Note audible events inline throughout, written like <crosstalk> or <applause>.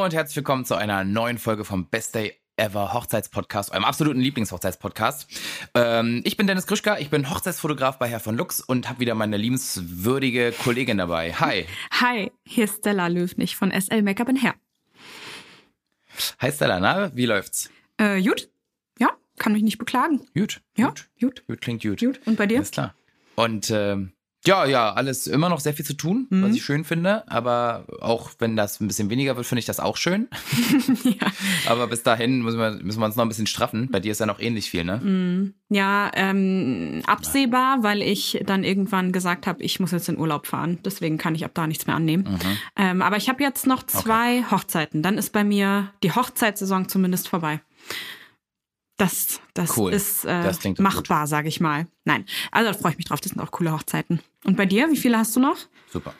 Hallo und herzlich willkommen zu einer neuen Folge vom Best Day Ever Hochzeitspodcast, eurem absoluten Lieblingshochzeitspodcast. Ähm, ich bin Dennis Krischka, ich bin Hochzeitsfotograf bei Herr von Lux und habe wieder meine liebenswürdige Kollegin dabei. Hi. Hi, hier ist Stella Löwnig von SL Make-up Hair. Hi Stella, na, wie läuft's? Äh, gut. Ja, kann mich nicht beklagen. Gut. Ja, gut. gut. Gut, klingt gut. Gut. Und bei dir? Alles klar. Und ähm, ja, ja, alles immer noch sehr viel zu tun, Mhm. was ich schön finde. Aber auch wenn das ein bisschen weniger wird, finde ich das auch schön. <laughs> ja. Aber bis dahin müssen wir, müssen wir uns noch ein bisschen straffen. Bei dir ist ja noch ähnlich viel, ne? Mhm. Ja, ähm, absehbar, weil ich dann irgendwann gesagt habe, ich muss jetzt in Urlaub fahren. Deswegen kann ich ab da nichts mehr annehmen. Mhm. Ähm, aber ich habe jetzt noch zwei Hochzeiten. Dann ist bei mir die Hochzeitssaison zumindest vorbei. Das, das Cool. ist äh, Das machbar, sage ich mal. Nein, also da freue ich mich drauf. Das sind auch coole Hochzeiten. Und bei dir, wie viele hast du noch? Super.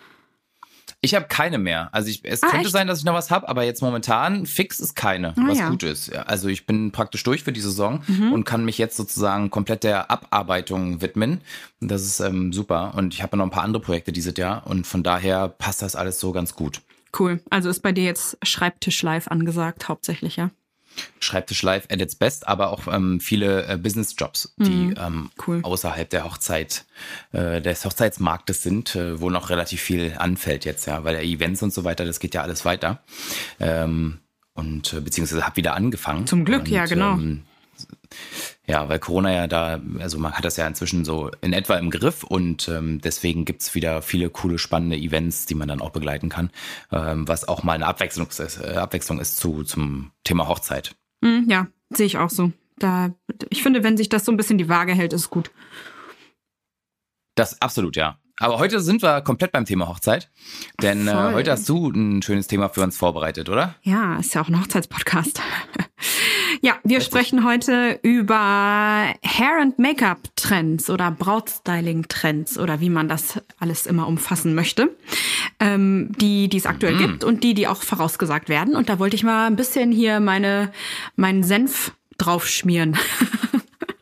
Ich habe keine mehr. Also ich, es Ah, könnte echt? sein, dass ich noch was habe, aber jetzt momentan fix ist keine, Ah, was ja. gut ist. Also ich bin praktisch durch für die Saison Mhm. und kann mich jetzt sozusagen komplett der Abarbeitung widmen. Das ist ähm, super. Und ich habe noch ein paar andere Projekte dieses Jahr und von daher passt das alles so ganz gut. Cool. Also ist bei dir jetzt Schreibtisch live angesagt, hauptsächlich, ja? Schreibtisch live at its best, aber auch ähm, viele äh, Business-Jobs, die ähm, Mhm. Cool. außerhalb der Hochzeit, äh, des Hochzeitsmarktes sind, äh, wo noch relativ viel anfällt jetzt, ja, weil der Events und so weiter, das geht ja alles weiter. Ähm, und äh, beziehungsweise habe wieder angefangen. Zum Glück, und, ja, genau. Ähm, ja, weil Corona ja da, also man hat das ja inzwischen so in etwa im Griff und ähm, deswegen gibt's wieder viele coole, spannende Events, die man dann auch begleiten kann, ähm, was auch mal eine Abwechslung ist, äh, Abwechslung ist zu, zum Thema Hochzeit. Mhm, ja, sehe ich auch so. Da, ich finde, wenn sich das so ein bisschen die Waage hält, ist gut. Das absolut, ja. Aber heute sind wir komplett beim Thema Hochzeit. Denn äh, heute hast du ein schönes Thema für uns vorbereitet, oder? Ja, ist ja auch ein Hochzeitspodcast. <laughs> ja, wir sprechen heute über Hair- and Make-up-Trends oder Brautstyling-Trends oder wie man das alles immer umfassen möchte, ähm, die, die es aktuell gibt und die, die auch vorausgesagt werden. Und da wollte ich mal ein bisschen hier meine, meinen Senf draufschmieren.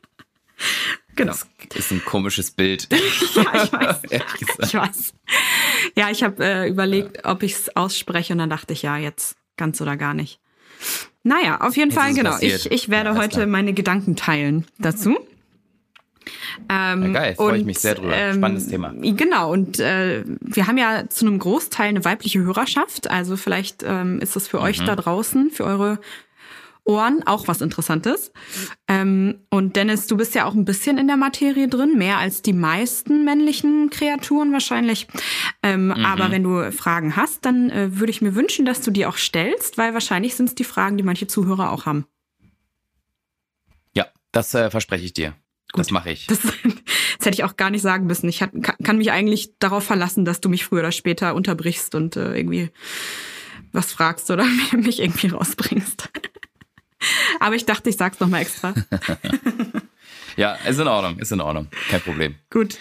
<laughs> genau. Das ist ein komisches Bild. <laughs> Ja, ich weiß. <laughs> Ich weiß. Ja, ich habe äh, überlegt, ob ich es ausspreche und dann dachte ich, ja, jetzt ganz oder gar nicht. Naja, auf jeden Jetzt Fall, genau. passiert. Ich, ich werde Ja, heute klar. meine Gedanken teilen dazu. Ähm, Ja, geil, freue ich mich sehr drüber. Spannendes Thema. Genau, und äh, wir haben ja zu einem Großteil eine weibliche Hörerschaft. Also vielleicht ähm, ist das für Mhm. euch da draußen, für eure Ohren auch was Interessantes. Ähm, und Dennis, du bist ja auch ein bisschen in der Materie drin, mehr als die meisten männlichen Kreaturen wahrscheinlich. Ähm, Mhm. Aber wenn du Fragen hast, dann äh, würde ich mir wünschen, dass du die auch stellst, weil wahrscheinlich sind es die Fragen, die manche Zuhörer auch haben. Ja, das äh, verspreche ich dir. Das mache ich. Das, <laughs> das hätte ich auch gar nicht sagen müssen. Ich hat, kann, kann mich eigentlich darauf verlassen, dass du mich früher oder später unterbrichst und äh, irgendwie was fragst oder <laughs> mich irgendwie rausbringst. <laughs> Aber ich dachte, ich sag's noch mal extra. <laughs> Ja, ist in Ordnung, ist in Ordnung. Kein Problem. Gut.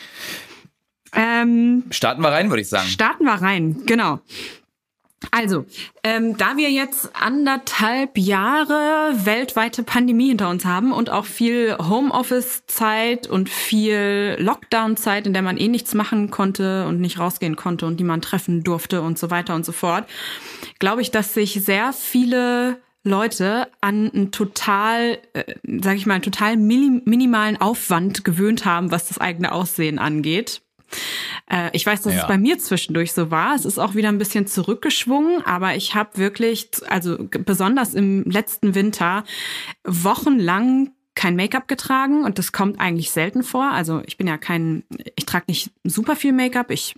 Ähm, Starten wir rein, würde ich sagen. starten wir rein, genau. Also, ähm, da wir jetzt anderthalb Jahre weltweite Pandemie hinter uns haben und auch viel Homeoffice-Zeit und viel Lockdown-Zeit, in der man eh nichts machen konnte und nicht rausgehen konnte und niemand treffen durfte und so weiter und so fort, glaube ich, dass sich sehr viele Leute an einen total, äh, sag ich mal, einen total mini minimalen Aufwand gewöhnt haben, was das eigene Aussehen angeht. Äh, ich weiß, dass Ja. es bei mir zwischendurch so war. Es ist auch wieder ein bisschen zurückgeschwungen, aber ich habe wirklich, also besonders im letzten Winter, wochenlang kein Make-up getragen und das kommt eigentlich selten vor. Also ich bin ja kein, ich trage nicht super viel Make-up. Ich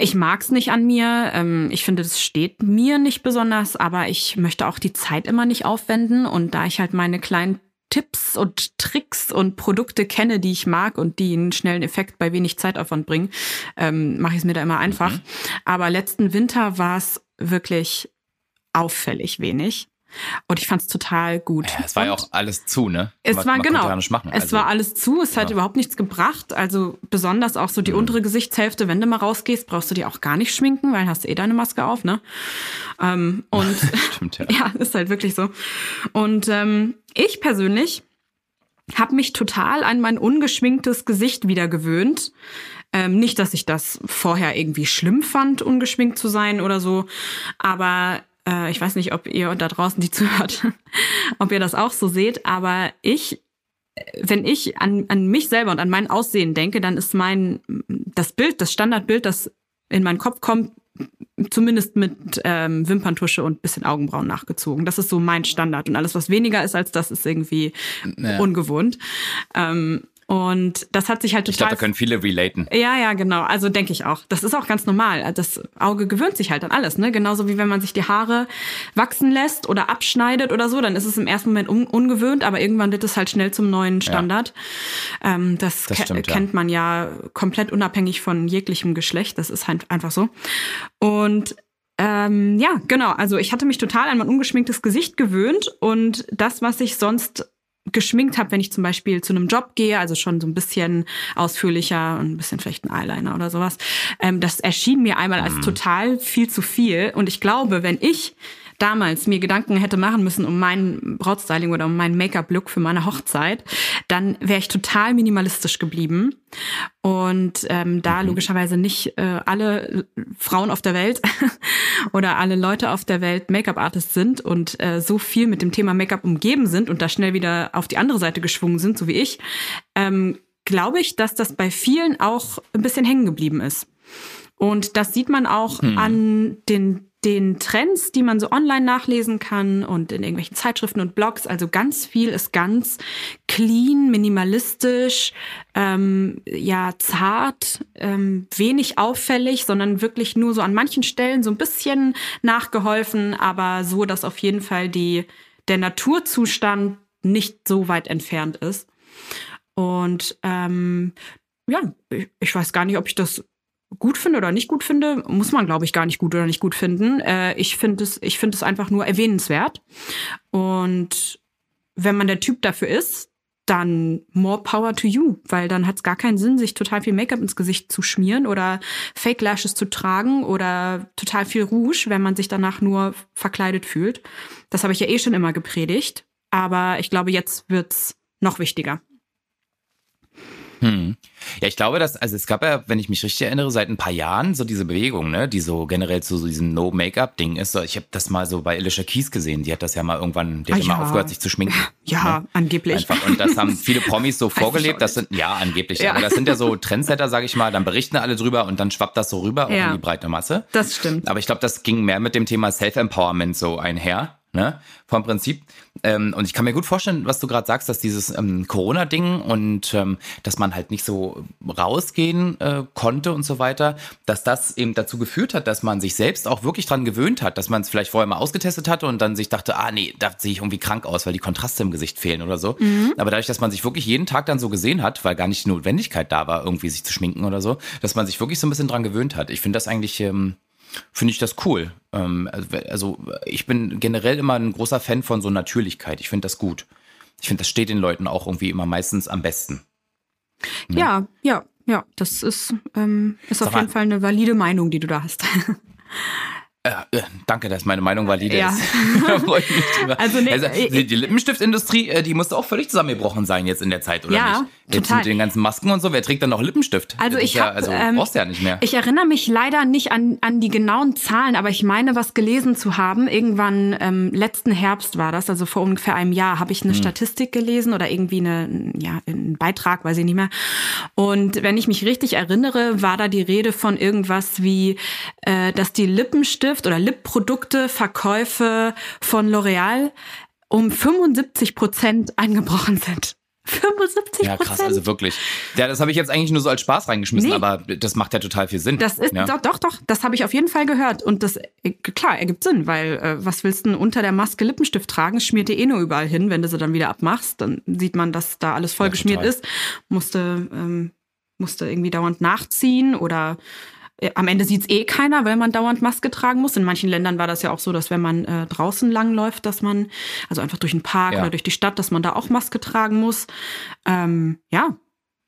ich mag's nicht an mir. Ähm, ich finde, das steht mir nicht besonders, aber ich möchte auch die Zeit immer nicht aufwenden. Und da ich halt meine kleinen Tipps und Tricks und Produkte kenne, die ich mag und die einen schnellen Effekt bei wenig Zeitaufwand bringen, ähm, mache ich es mir da immer einfach. Aber letzten Winter war es wirklich auffällig wenig. Und ich fand es total gut. Ja, es war ja Und- auch alles zu, ne? es Man- war man genau. Ja machen. Es Also, war alles zu, es hat ja. überhaupt nichts gebracht. Also besonders auch so die Mhm. untere Gesichtshälfte, wenn du mal rausgehst, brauchst du die auch gar nicht schminken, weil hast du eh deine Maske auf, ne? Ähm, und <laughs> Stimmt, ja. <laughs> ja, ist halt wirklich so. Und ähm, ich persönlich habe mich total an mein ungeschminktes Gesicht wieder gewöhnt. Ähm, nicht, dass ich das vorher irgendwie schlimm fand, ungeschminkt zu sein oder so, aber äh, ich weiß nicht, ob ihr da draußen die zuhört, <laughs> ob ihr das auch so seht, aber ich wenn ich an, an mich selber und an mein Aussehen denke, dann ist mein das Bild, das Standardbild, das in meinen Kopf kommt, zumindest mit ähm, Wimperntusche und bisschen Augenbrauen nachgezogen. Das ist so mein Standard. Und alles, was weniger ist als das, ist irgendwie ja. ungewohnt. Ähm, und das hat sich halt total. Ich glaube, da können viele relaten. Ja, ja, genau. Also denke ich auch. Das ist auch ganz normal. Das Auge gewöhnt sich halt an alles, ne? Genauso wie wenn man sich die Haare wachsen lässt oder abschneidet oder so, dann ist es im ersten Moment un ungewöhnt, aber irgendwann wird es halt schnell zum neuen Standard. Ja. Ähm, das, das stimmt, ke kennt man ja komplett unabhängig von jeglichem Geschlecht. Das ist halt einfach so. Und ähm, ja, genau. Also ich hatte mich total an mein ungeschminktes Gesicht gewöhnt und das, was ich sonst geschminkt habe, wenn ich zum Beispiel zu einem Job gehe, also schon so ein bisschen ausführlicher und ein bisschen vielleicht ein Eyeliner oder sowas. Ähm, das erschien mir einmal als mhm. total viel zu viel. Und ich glaube, wenn ich damals mir Gedanken hätte machen müssen um meinen Brautstyling oder um meinen Make-up-Look für meine Hochzeit, dann wäre ich total minimalistisch geblieben. Und ähm, da mhm. logischerweise nicht äh, alle Frauen auf der Welt <laughs> oder alle Leute auf der Welt Make-up-Artists sind und äh, so viel mit dem Thema Make-up umgeben sind und da schnell wieder auf die andere Seite geschwungen sind, so wie ich, ähm, glaube ich, dass das bei vielen auch ein bisschen hängen geblieben ist. Und das sieht man auch hm. an den den Trends, die man so online nachlesen kann und in irgendwelchen Zeitschriften und Blogs. Also ganz viel ist ganz clean, minimalistisch, ähm, ja zart, ähm, wenig auffällig, sondern wirklich nur so an manchen Stellen so ein bisschen nachgeholfen, aber so, dass auf jeden Fall die der Naturzustand nicht so weit entfernt ist. Und ähm, ja, ich, ich weiß gar nicht, ob ich das gut finde oder nicht gut finde, muss man, glaube ich, gar nicht gut oder nicht gut finden. Äh, ich finde es, ich finde es einfach nur erwähnenswert. Und wenn man der Typ dafür ist, dann more power to you, weil dann hat es gar keinen Sinn, sich total viel Make-up ins Gesicht zu schmieren oder Fake Lashes zu tragen oder total viel Rouge, wenn man sich danach nur verkleidet fühlt. Das habe ich ja eh schon immer gepredigt, aber ich glaube, jetzt wird's noch wichtiger. Hm. Ja, ich glaube, dass, also es gab ja, wenn ich mich richtig erinnere, seit ein paar Jahren so diese Bewegung, ne, die so generell zu so diesem No-Make-up-Ding ist. Ich habe das mal so bei Alicia Keys gesehen. Die hat das ja mal irgendwann, die hat ah, ja. immer aufgehört, sich zu schminken. Ja, ne? angeblich. Einfach. Und das haben viele Promis so <laughs> vorgelebt. Das sind, ja, angeblich. Ja. Aber das sind ja so Trendsetter, sage ich mal. Dann berichten alle drüber und dann schwappt das so rüber auch in die breite Masse. Das stimmt. Aber ich glaube, das ging mehr mit dem Thema Self-Empowerment so einher ne, vom Prinzip. Ähm, und ich kann mir gut vorstellen, was du gerade sagst, dass dieses ähm, Corona-Ding und ähm, dass man halt nicht so rausgehen äh, konnte und so weiter, dass das eben dazu geführt hat, dass man sich selbst auch wirklich dran gewöhnt hat, dass man es vielleicht vorher mal ausgetestet hatte und dann sich dachte, ah nee, da sehe ich irgendwie krank aus, weil die Kontraste im Gesicht fehlen oder so. Mhm. Aber dadurch, dass man sich wirklich jeden Tag dann so gesehen hat, weil gar nicht die Notwendigkeit da war, irgendwie sich zu schminken oder so, dass man sich wirklich so ein bisschen dran gewöhnt hat. Ich finde das eigentlich ähm, finde ich das cool. Ähm, also, ich bin generell immer ein großer Fan von so Natürlichkeit. Ich finde das gut. Ich finde, das steht den Leuten auch irgendwie immer meistens am besten. Ne? Ja, ja, ja. Das ist, ähm, ist auf jeden Fall eine valide Meinung, die du da hast. Äh, äh, danke, dass meine Meinung valide ja. ist. <laughs> <laughs> also, nee, also die, die Lippenstiftindustrie, äh, die musste auch völlig zusammengebrochen sein jetzt in der Zeit, oder ja, nicht? Jetzt total. mit den ganzen Masken und so, wer trägt dann noch Lippenstift? Also ich ja, hab, also ähm, brauchst ja nicht mehr. Ich erinnere mich leider nicht an, an die genauen Zahlen, aber ich meine, was gelesen zu haben. Irgendwann ähm, letzten Herbst war das, also vor ungefähr einem Jahr, habe ich eine hm. Statistik gelesen oder irgendwie eine, ja, einen Beitrag, weiß ich nicht mehr. Und wenn ich mich richtig erinnere, war da die Rede von irgendwas wie, äh, dass die Lippenstift Lippenstift oder Lippprodukte, Verkäufe von L'Oreal um 75 Prozent eingebrochen sind. 75 Ja, krass, also wirklich. Ja, das habe ich jetzt eigentlich nur so als Spaß reingeschmissen, nee. aber das macht ja total viel Sinn. Das ist ja. doch, doch, doch, das habe ich auf jeden Fall gehört. Und das, äh, klar, ergibt Sinn, weil äh, was willst du denn unter der Maske Lippenstift tragen? Schmiert dir eh nur überall hin. Wenn du sie dann wieder abmachst, dann sieht man, dass da alles voll ja, geschmiert ist. Musste, ähm, musste irgendwie dauernd nachziehen oder am Ende sieht's eh keiner, weil man dauernd Maske tragen muss. In manchen Ländern war das ja auch so, dass wenn man äh, draußen langläuft, dass man, also einfach durch den Park ja. oder durch die Stadt, dass man da auch Maske tragen muss. Ähm, ja,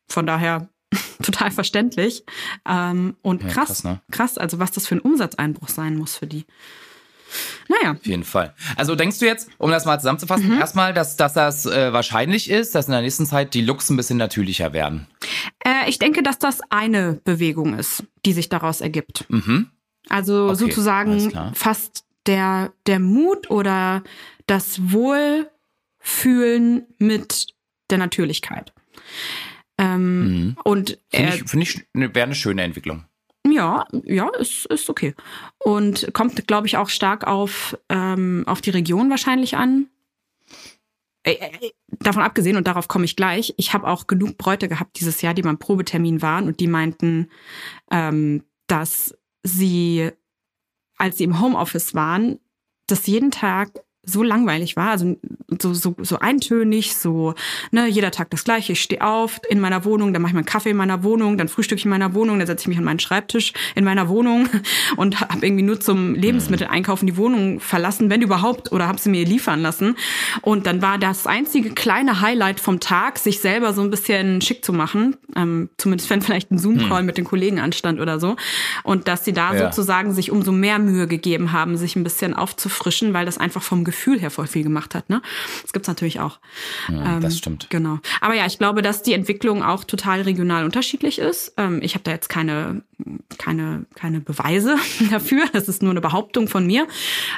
von daher <laughs> total verständlich. Ähm, und ja, krass, krass, ne? krass, also was das für ein Umsatzeinbruch sein muss für die. Naja. Auf jeden Fall. Also denkst du jetzt, um das mal zusammenzufassen, mhm. erstmal, dass, dass das äh, wahrscheinlich ist, dass in der nächsten Zeit die Looks ein bisschen natürlicher werden? Äh, ich denke, dass das eine Bewegung ist, die sich daraus ergibt. Mhm. Also okay, sozusagen fast der, der Mut oder das Wohlfühlen mit der Natürlichkeit. Ähm, mhm. Und finde ich, find ich wäre eine schöne Entwicklung. Ja, ja, ist, ist okay. Und kommt, glaube ich, auch stark auf, ähm, auf die Region wahrscheinlich an. Davon abgesehen, und darauf komme ich gleich, ich habe auch genug Bräute gehabt dieses Jahr, die beim Probetermin waren und die meinten, ähm, dass sie, als sie im Homeoffice waren, das jeden Tag so langweilig war, also so, so, so eintönig, so, ne, jeder Tag das gleiche. Ich stehe auf in meiner Wohnung, dann mache ich meinen Kaffee in meiner Wohnung, dann frühstücke ich in meiner Wohnung, dann setze ich mich an meinen Schreibtisch in meiner Wohnung <laughs> und habe irgendwie nur zum Lebensmitteleinkaufen die Wohnung verlassen, wenn überhaupt, oder habe sie mir liefern lassen. Und dann war das einzige kleine Highlight vom Tag, sich selber so ein bisschen schick zu machen, ähm, zumindest wenn vielleicht ein Zoom-Call hm. mit den Kollegen anstand oder so. Und dass sie da ja. sozusagen sich umso mehr Mühe gegeben haben, sich ein bisschen aufzufrischen, weil das einfach vom Gefühl her voll viel gemacht hat. Ne? Das gibt's natürlich auch. Ja, ähm, das stimmt. Genau. Aber ja, ich glaube, dass die Entwicklung auch total regional unterschiedlich ist. Ähm, ich habe da jetzt keine, keine, keine Beweise <laughs> dafür. Das ist nur eine Behauptung von mir.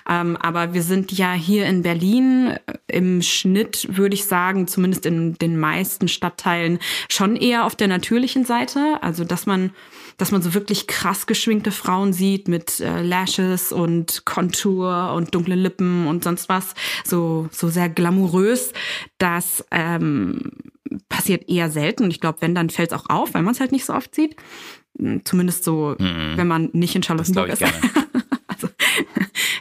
Ähm, aber wir sind ja hier in Berlin äh, im Schnitt, würde ich sagen, zumindest in den meisten Stadtteilen schon eher auf der natürlichen Seite. Also, dass man dass man so wirklich krass geschminkte Frauen sieht mit äh, Lashes und Kontur und dunklen Lippen und sonst was, so, so sehr glamourös. Das ähm, passiert eher selten. Und ich glaube, wenn, dann fällt es auch auf, weil man es halt nicht so oft sieht. Hm, zumindest so, mhm. wenn man nicht in Charlottenburg ist. <laughs> also,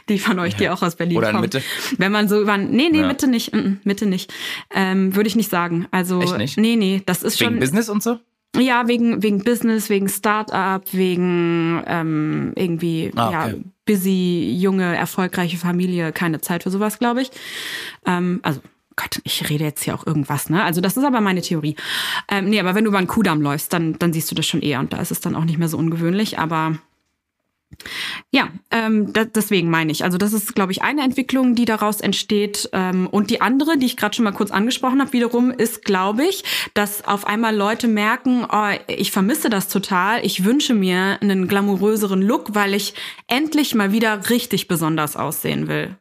die von euch, die auch aus Berlin Oder kommen. Mitte? Wenn man so über, nee, nee, ja. Mitte nicht, mm, mm, Mitte nicht. Ähm, Würde ich nicht sagen. Also, Echt nicht? nee, nee, das ist Wegen schon. Business und so? Ja, wegen, wegen Business, wegen Start-up, wegen ähm, irgendwie ah, okay. ja, busy, junge, erfolgreiche Familie, keine Zeit für sowas, glaube ich. Ähm, also Gott, ich rede jetzt hier auch irgendwas, ne? Also das ist aber meine Theorie. Ähm, nee, aber wenn du über einen Kudamm läufst, dann, dann siehst du das schon eher und da ist es dann auch nicht mehr so ungewöhnlich, aber ja, ähm, da, deswegen meine ich. Also das ist, glaube ich, eine Entwicklung, die daraus entsteht. Ähm, und die andere, die ich gerade schon mal kurz angesprochen habe, wiederum ist, glaube ich, dass auf einmal Leute merken, oh, ich vermisse das total. Ich wünsche mir einen glamouröseren Look, weil ich endlich mal wieder richtig besonders aussehen will.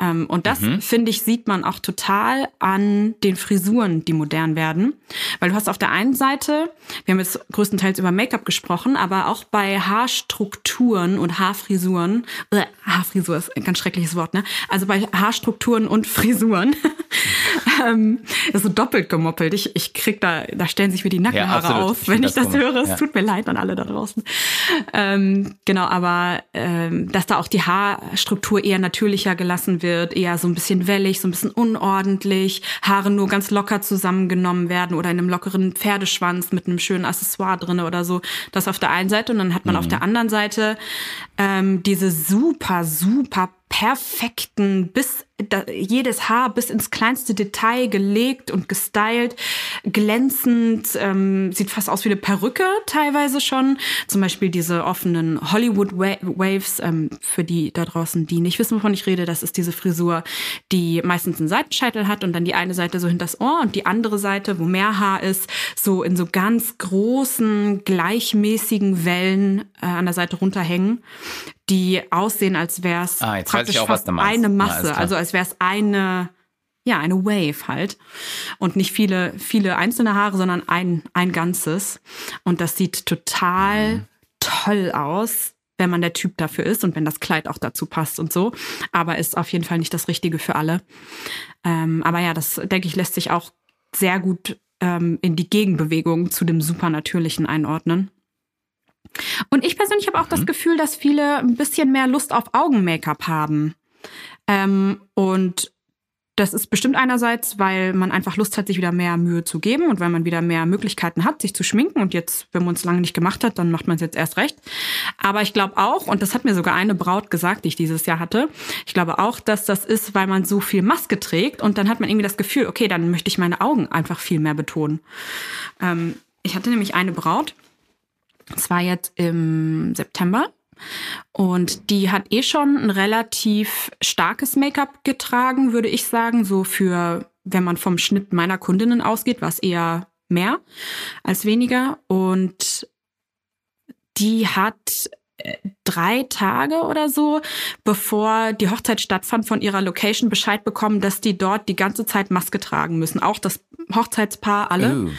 Ähm, und das, mhm. finde ich, sieht man auch total an den Frisuren, die modern werden. Weil du hast auf der einen Seite, wir haben jetzt größtenteils über Make-up gesprochen, aber auch bei Haarstrukturen und Haarfrisuren, äh, Haarfrisur ist ein ganz schreckliches Wort, ne? Also bei Haarstrukturen und Frisuren, <laughs> ähm, ist so doppelt gemoppelt. Ich, ich krieg da, da stellen sich mir die Nackenhaare ja, auf, wenn ich das, das höre. Es tut mir leid an alle da draußen. Ähm, genau, aber ähm, dass da auch die Haarstruktur eher natürlicher gelassen wird, eher so ein bisschen wellig, so ein bisschen unordentlich, Haare nur ganz locker zusammengenommen werden oder in einem lockeren Pferdeschwanz mit einem schönen Accessoire drinne oder so. Das auf der einen Seite und dann hat man mhm. auf der anderen Seite ähm, diese super, super perfekten, bis da, jedes Haar bis ins kleinste Detail gelegt und gestylt, glänzend, ähm, sieht fast aus wie eine Perücke teilweise schon. Zum Beispiel diese offenen Hollywood Waves, ähm, für die da draußen, die nicht wissen, wovon ich rede, das ist diese Frisur, die meistens einen Seitenscheitel hat und dann die eine Seite so hinters Ohr und die andere Seite, wo mehr Haar ist, so in so ganz großen, gleichmäßigen Wellen äh, an der Seite runterhängen die aussehen, als wäre es ah, praktisch auch, fast eine Masse, ja, also als wäre es eine ja, eine Wave halt. Und nicht viele, viele einzelne Haare, sondern ein, ein ganzes. Und das sieht total mhm. toll aus, wenn man der Typ dafür ist und wenn das Kleid auch dazu passt und so. Aber ist auf jeden Fall nicht das Richtige für alle. Ähm, aber ja, das denke ich, lässt sich auch sehr gut ähm, in die Gegenbewegung zu dem Supernatürlichen einordnen. Und ich persönlich habe auch mhm. das Gefühl, dass viele ein bisschen mehr Lust auf Augen-Make-up haben. Ähm, und das ist bestimmt einerseits, weil man einfach Lust hat, sich wieder mehr Mühe zu geben und weil man wieder mehr Möglichkeiten hat, sich zu schminken. Und jetzt, wenn man es lange nicht gemacht hat, dann macht man es jetzt erst recht. Aber ich glaube auch, und das hat mir sogar eine Braut gesagt, die ich dieses Jahr hatte, ich glaube auch, dass das ist, weil man so viel Maske trägt und dann hat man irgendwie das Gefühl, okay, dann möchte ich meine Augen einfach viel mehr betonen. Ähm, ich hatte nämlich eine Braut, es war jetzt im September Und die hat eh schon ein relativ starkes Make-up getragen, würde ich sagen. So für, wenn man vom Schnitt meiner Kundinnen ausgeht, war es eher mehr als weniger. Und die hat drei Tage oder so, bevor die Hochzeit stattfand, von ihrer Location Bescheid bekommen, dass die dort die ganze Zeit Maske tragen müssen. Auch das Hochzeitspaar, alle. Uh.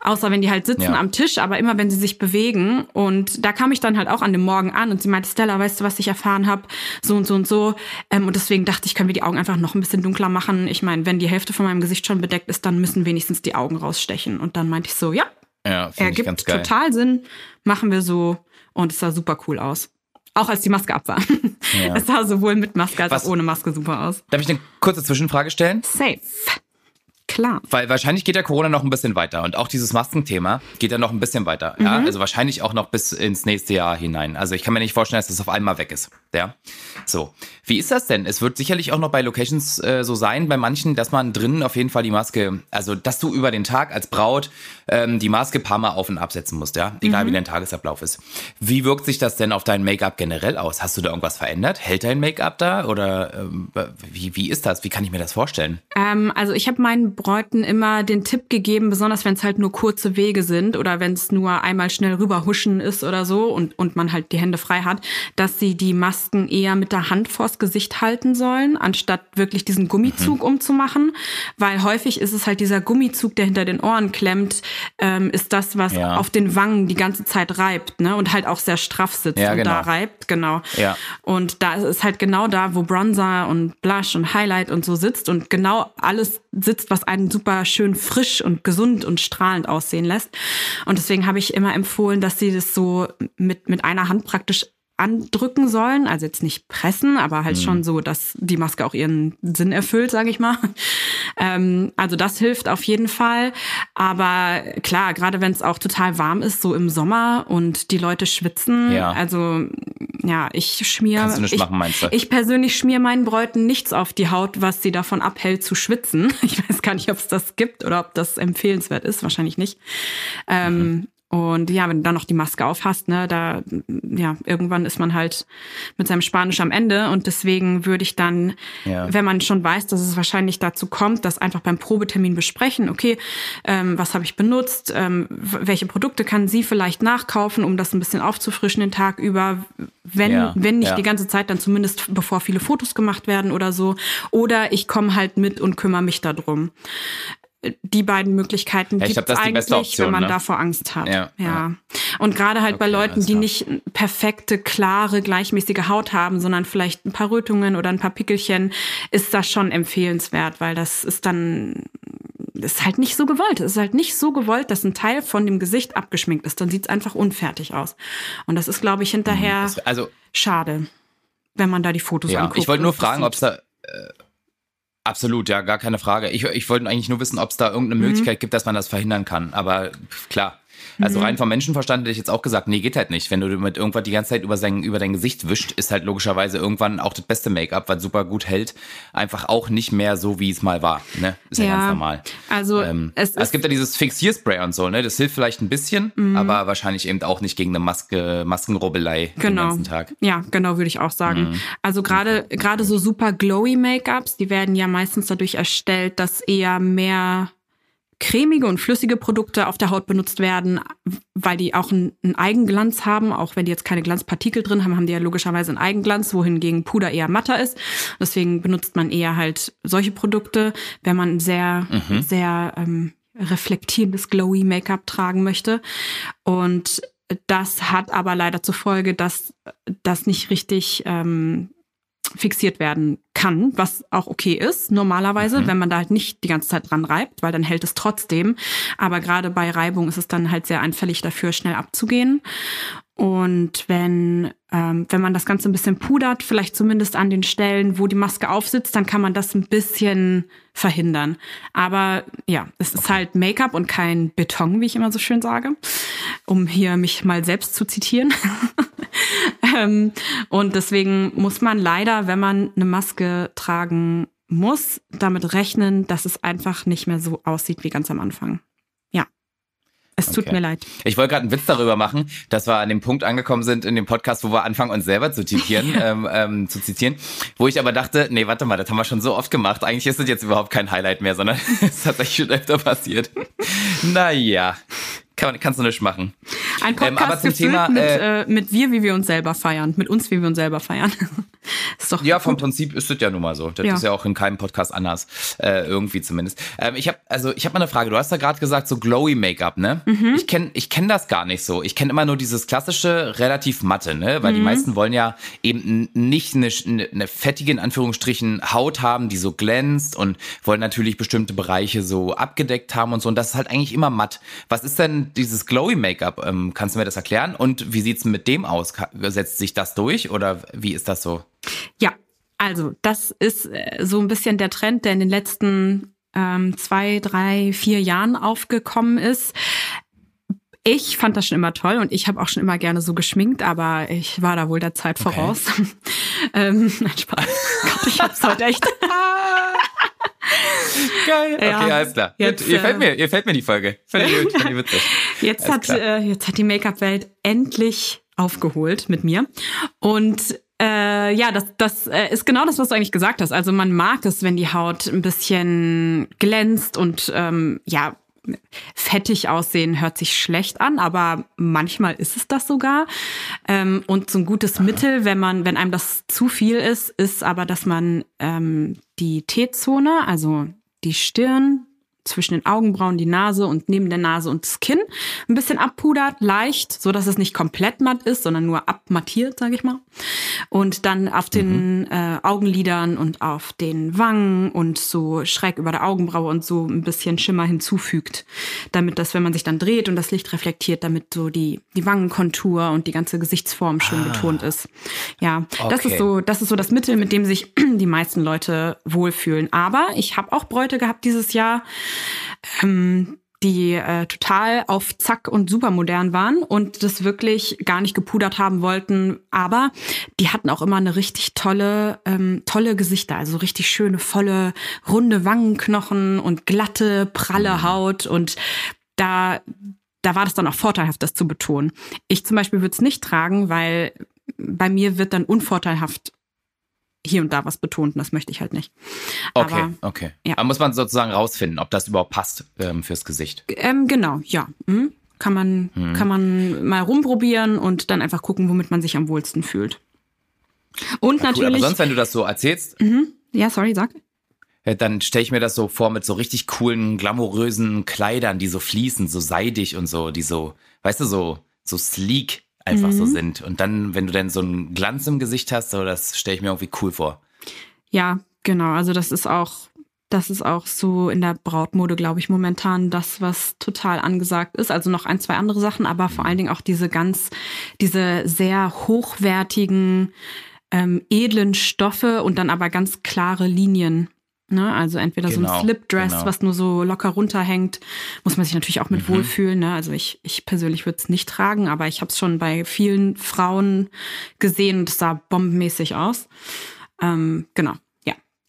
Außer wenn die halt sitzen ja. am Tisch, aber immer wenn sie sich bewegen. Und da kam ich dann halt auch an dem Morgen an und sie meinte, Stella, weißt du, was ich erfahren habe? So und so und so. Ähm, und deswegen dachte ich, können wir die Augen einfach noch ein bisschen dunkler machen. Ich meine, wenn die Hälfte von meinem Gesicht schon bedeckt ist, dann müssen wenigstens die Augen rausstechen. Und dann meinte ich so, ja, ja ergibt total Sinn. Machen wir so und es sah super cool aus. Auch als die Maske ab war. Ja. <laughs> Es sah sowohl mit Maske als Was, auch ohne Maske super aus. Darf ich eine kurze Zwischenfrage stellen? Safe. Klar. Weil wahrscheinlich geht der Corona noch ein bisschen weiter und auch dieses Maskenthema geht ja noch ein bisschen weiter. Mhm. Ja, also wahrscheinlich auch noch bis ins nächste Jahr hinein. Also ich kann mir nicht vorstellen, dass das auf einmal weg ist. Ja. So. Wie ist das denn? Es wird sicherlich auch noch bei Locations äh, so sein, bei manchen, dass man drinnen auf jeden Fall die Maske, also dass du über den Tag als Braut ähm, die Maske paar Mal auf und absetzen musst, ja, egal mhm. wie dein Tagesablauf ist. Wie wirkt sich das denn auf dein Make-up generell aus? Hast du da irgendwas verändert? Hält dein Make-up da oder ähm, wie, wie ist das? Wie kann ich mir das vorstellen? Ähm, also ich habe meinen Bräuten immer den Tipp gegeben, besonders wenn es halt nur kurze Wege sind oder wenn es nur einmal schnell rüberhuschen ist oder so und, und man halt die Hände frei hat, dass sie die Masken eher mit der Hand vors Gesicht halten sollen, anstatt wirklich diesen Gummizug mhm. umzumachen. Weil häufig ist es halt dieser Gummizug, der hinter den Ohren klemmt, ähm, ist das, was ja. auf den Wangen die ganze Zeit reibt, ne? Und halt auch sehr straff sitzt ja, und genau. da reibt, genau. Ja. Und da ist halt genau da, wo Bronzer und Blush und Highlight und so sitzt und genau alles sitzt, was einen super schön frisch und gesund und strahlend aussehen lässt. Und deswegen habe ich immer empfohlen, dass sie das so mit, mit einer Hand praktisch andrücken sollen. Also jetzt nicht pressen, aber halt mhm. schon so, dass die Maske auch ihren Sinn erfüllt, sage ich mal. Ähm, also das hilft auf jeden Fall. Aber klar, gerade wenn es auch total warm ist, so im Sommer und die Leute schwitzen. Ja. Also ja, ich schmier. Kannst du nicht ich, machen, meinst du? Ich persönlich schmier meinen Bräuten nichts auf die Haut, was sie davon abhält zu schwitzen. <laughs> Ich weiß gar nicht, ob es das gibt oder ob das empfehlenswert ist. Wahrscheinlich nicht. Ähm, mhm. Und ja, wenn du dann noch die Maske auf hast, ne, da, ja, irgendwann ist man halt mit seinem Spanisch am Ende. Und deswegen würde ich dann, ja. wenn man schon weiß, dass es wahrscheinlich dazu kommt, das einfach beim Probetermin besprechen. Okay, ähm, was habe ich benutzt? Ähm, welche Produkte kann sie vielleicht nachkaufen, um das ein bisschen aufzufrischen den Tag über? Wenn, ja. wenn nicht ja. die ganze Zeit, dann zumindest bevor viele Fotos gemacht werden oder so. Oder ich komme halt mit und kümmere mich darum die beiden Möglichkeiten ja, gibt es eigentlich, Option, wenn man ne? davor Angst hat. Ja, ja. ja. Und gerade halt okay, bei Leuten, die nicht perfekte, klare, gleichmäßige Haut haben, sondern vielleicht ein paar Rötungen oder ein paar Pickelchen, ist das schon empfehlenswert, weil das ist dann ist halt nicht so gewollt. Es ist halt nicht so gewollt, dass ein Teil von dem Gesicht abgeschminkt ist. Dann sieht es einfach unfertig aus. Und das ist, glaube ich, hinterher mhm, also, schade, wenn man da die Fotos ja, anguckt. Ich wollte nur fragen, ob es da äh, Absolut, ja, gar keine Frage. Ich, ich wollte eigentlich nur wissen, ob es da irgendeine mhm. Möglichkeit gibt, dass man das verhindern kann. Aber klar, also mhm. rein vom Menschenverstand hätte ich jetzt auch gesagt, nee, geht halt nicht. Wenn du mit irgendwas die ganze Zeit über, sein, über dein Gesicht wischt, ist halt logischerweise irgendwann auch das beste Make-up, was super gut hält, einfach auch nicht mehr so, wie es mal war. Ne? Ist ja, ja ganz normal. Also ähm, es, es, gibt ja dieses Fixierspray und so, ne? Das hilft vielleicht ein bisschen, mhm. aber wahrscheinlich eben auch nicht gegen eine Maske, Maskenrubbelei genau. den ganzen Tag. Ja, genau, würde ich auch sagen. Mhm. Also gerade gerade so super glowy Make-ups, die werden ja meistens dadurch erstellt, dass eher mehr cremige und flüssige Produkte auf der Haut benutzt werden, weil die auch einen, einen, Eigenglanz haben. Auch wenn die jetzt keine Glanzpartikel drin haben, haben die ja logischerweise einen Eigenglanz, wohingegen Puder eher matter ist. Deswegen benutzt man eher halt solche Produkte, wenn man sehr, mhm. sehr ähm, reflektierendes, glowy Make-up tragen möchte. Und das hat aber leider zur Folge, dass das nicht richtig ähm, fixiert werden kann, was auch okay ist, normalerweise, mhm. wenn man da halt nicht die ganze Zeit dran reibt, weil dann hält es trotzdem. Aber gerade bei Reibung ist es dann halt sehr anfällig dafür, schnell abzugehen. Und wenn, ähm, wenn man das Ganze ein bisschen pudert, vielleicht zumindest an den Stellen, wo die Maske aufsitzt, dann kann man das ein bisschen verhindern. Aber ja, es ist halt Make-up und kein Beton, wie ich immer so schön sage, um hier mich mal selbst zu zitieren. <laughs> ähm, und deswegen muss man leider, wenn man eine Maske tragen muss, damit rechnen, dass es einfach nicht mehr so aussieht wie ganz am Anfang. Ja. Es tut Okay. mir leid. Ich wollte gerade einen Witz darüber machen, dass wir an dem Punkt angekommen sind in dem Podcast, wo wir anfangen, uns selber zu zitieren, <laughs> ähm, ähm, zu zitieren, wo ich aber dachte, nee, warte mal, das haben wir schon so oft gemacht. Eigentlich ist das jetzt überhaupt kein Highlight mehr, sondern <laughs> es ist tatsächlich schon öfter passiert. <laughs> naja, kann, kannst du nicht machen. Ein Podcast Ähm, aber zum Thema, mit, äh, äh, mit wir, wie wir uns selber feiern. Mit uns, wie wir uns selber feiern. <laughs> ist doch Ja, vom gut. Prinzip ist das ja nun mal so. Das Ja. ist ja auch in keinem Podcast anders, äh, irgendwie zumindest. Ähm, ich habe also ich habe mal eine Frage. Du hast ja gerade gesagt so glowy Make-up, ne? Mhm. Ich kenne ich kenn das gar nicht so. Ich kenne immer nur dieses klassische relativ matte, ne? Weil Mhm. die meisten wollen ja eben nicht eine, eine, eine fettige in Anführungsstrichen Haut haben, die so glänzt und wollen natürlich bestimmte Bereiche so abgedeckt haben und so. Und das ist halt eigentlich immer matt. Was ist denn dieses glowy Make-up? Ähm, kannst du mir das erklären? Und wie sieht's mit dem aus? Setzt sich das durch oder wie ist das so? Also das ist äh, so ein bisschen der Trend, der in den letzten ähm, zwei, drei, vier Jahren aufgekommen ist. Ich fand das schon immer toll und ich habe auch schon immer gerne so geschminkt, aber ich war da wohl der Zeit Okay. voraus. <laughs> ähm, nein, Spaß. Gott, ich hab's heute echt. <laughs> Geil. Ja. Okay, alles klar. Jetzt, ihr, fällt äh, mir, ihr fällt mir die Folge. Ich gut, witzig. <laughs> Jetzt Alles hat, äh, jetzt hat die Make-up-Welt endlich aufgeholt mit mir. Und äh, ja, das, das äh, ist genau das, was du eigentlich gesagt hast. Also man mag es, wenn die Haut ein bisschen glänzt und ähm, ja, fettig aussehen hört sich schlecht an, aber manchmal ist es das sogar. Ähm, und so ein gutes Mittel, wenn man, wenn einem das zu viel ist, ist aber, dass man ähm, die T-Zone, also die Stirn, zwischen den Augenbrauen, die Nase und neben der Nase und das Kinn ein bisschen abpudert, leicht, so dass es nicht komplett matt ist, sondern nur abmattiert, sage ich mal. Und dann auf den äh, Augenlidern und auf den Wangen und so schräg über der Augenbraue und so ein bisschen Schimmer hinzufügt, damit das, wenn man sich dann dreht und das Licht reflektiert, damit so die die Wangenkontur und die ganze Gesichtsform schön betont ist. Ja, das Okay. ist so, das ist so das Mittel, mit dem sich <clears throat> die meisten Leute wohlfühlen. Aber ich habe auch Bräute gehabt dieses Jahr, ähm, die äh, total auf Zack und super modern waren und das wirklich gar nicht gepudert haben wollten. Aber die hatten auch immer eine richtig tolle, ähm, tolle Gesichter, also richtig schöne, volle, runde Wangenknochen und glatte, pralle Haut und da da war das dann auch vorteilhaft, das zu betonen. Ich zum Beispiel würde es nicht tragen, weil bei mir wird dann unvorteilhaft hier und da was betont und das möchte ich halt nicht. Okay, Aber, okay. ja. Aber muss man sozusagen rausfinden, ob das überhaupt passt ähm, fürs Gesicht. Ähm, genau, ja. Mhm. Kann man, kann man mal rumprobieren und dann einfach gucken, womit man sich am wohlsten fühlt. Und Cool, aber natürlich. sonst, wenn du das so erzählst, ja, sorry, sag. dann stelle ich mir das so vor mit so richtig coolen, glamourösen Kleidern, die so fließen, so seidig und so, die so, weißt du, so, so sleek einfach Mhm. so sind. Und dann, wenn du dann so einen Glanz im Gesicht hast, so, das stelle ich mir irgendwie cool vor. Ja, genau. Also das ist auch, das ist auch so in der Brautmode, glaube ich, momentan das, was total angesagt ist. Also noch ein, zwei andere Sachen, aber vor allen Dingen auch diese ganz, diese sehr hochwertigen, ähm, edlen Stoffe und dann aber ganz klare Linien. Ne? Also entweder so Genau, ein Slipdress, genau. was nur so locker runterhängt, muss man sich natürlich auch mit Mhm. wohlfühlen. Ne? Also ich, ich persönlich würde es nicht tragen, aber ich habe es schon bei vielen Frauen gesehen und es sah bombenmäßig aus. Ähm, genau.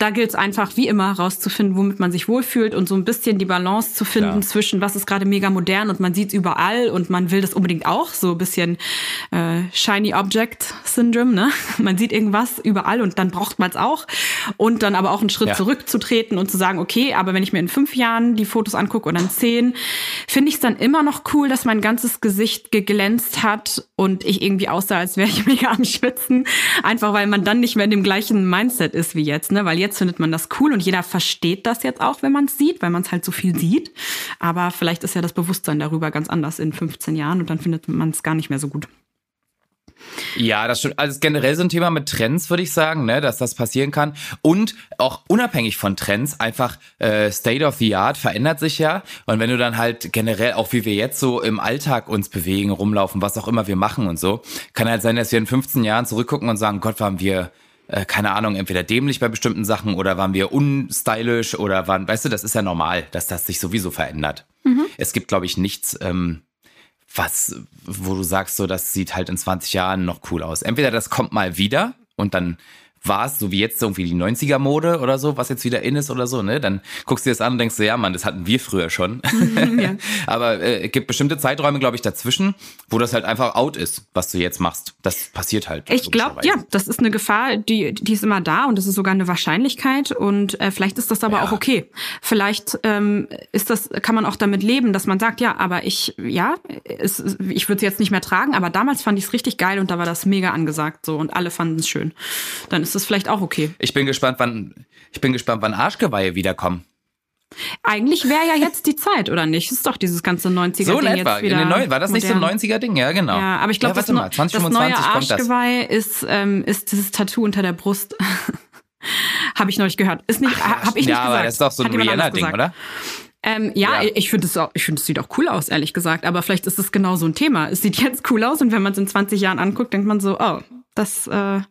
Da gilt es einfach, wie immer, rauszufinden, womit man sich wohlfühlt und so ein bisschen die Balance zu finden Klar. zwischen, was ist gerade mega modern und man sieht es überall und man will das unbedingt auch, so ein bisschen äh, Shiny Object Syndrome, ne? <laughs> Man sieht irgendwas überall und dann braucht man es auch. Und dann aber auch einen Schritt Ja. zurückzutreten und zu sagen, okay, aber wenn ich mir in fünf Jahren die Fotos angucke oder in zehn, finde ich es dann immer noch cool, dass mein ganzes Gesicht geglänzt hat und ich irgendwie aussah, als wäre ich <laughs> mega am Schwitzen. Einfach weil man dann nicht mehr in dem gleichen Mindset ist wie jetzt, ne? Weil jetzt findet man das cool und jeder versteht das jetzt auch, wenn man es sieht, weil man es halt so viel sieht. Aber vielleicht ist ja das Bewusstsein darüber ganz anders in 15 Jahren und dann findet man es gar nicht mehr so gut. Ja, das stimmt. Also generell so ein Thema mit Trends, würde ich sagen, ne, dass das passieren kann. Und auch unabhängig von Trends, einfach äh, State of the Art verändert sich ja. Und wenn du dann halt generell, auch wie wir jetzt so im Alltag uns bewegen, rumlaufen, was auch immer wir machen und so, kann halt sein, dass wir in 15 Jahren zurückgucken und sagen, Gott, waren wir äh, keine Ahnung, entweder dämlich bei bestimmten Sachen oder waren wir unstylisch oder waren, weißt du, das ist ja normal, dass das sich sowieso verändert. Es gibt, glaube ich, nichts, ähm, was, wo du sagst, so, das sieht halt in 20 Jahren noch cool aus. Entweder das kommt mal wieder und dann warst, so wie jetzt irgendwie die 90er-Mode oder so, was jetzt wieder in ist oder so, ne? Dann guckst du dir das an und denkst du, ja, Mann, das hatten wir früher schon. ja. <laughs> Aber äh, es gibt bestimmte Zeiträume, glaube ich, dazwischen, wo das halt einfach out ist, was du jetzt machst. Das passiert halt. Ich glaube, ja, das ist eine Gefahr, die, die ist immer da und das ist sogar eine Wahrscheinlichkeit und äh, vielleicht ist das aber ja. auch okay. Vielleicht ähm, ist das, kann man auch damit leben, dass man sagt, ja, aber ich, ja, es, ich würde es jetzt nicht mehr tragen, aber damals fand ich es richtig geil und da war das mega angesagt so und alle fanden es schön. Dann ist ist das vielleicht auch okay. Ich bin gespannt, wann, ich bin gespannt, wann Arschgeweihe wiederkommen. Eigentlich wäre ja jetzt die Zeit, oder nicht? Das ist doch dieses ganze 90er-Ding so jetzt etwa. wieder. Neu, war das modern. nicht so ein 90er-Ding? Ja, genau. Ja, aber ich glaube, ja, das, das, neue Arschgeweih ist, ähm, ist dieses Tattoo unter der Brust. <laughs> habe ich neulich gehört. Ist nicht, habe ich nicht ja, gesagt. Ja, aber das ist doch so ein Rihanna-Ding, oder? Ähm, ja, ja, ich finde es ich finde es sieht auch cool aus, ehrlich gesagt. Aber vielleicht ist es genau so ein Thema. Es sieht jetzt cool aus und wenn man es in 20 Jahren anguckt, denkt man so, oh, das, äh,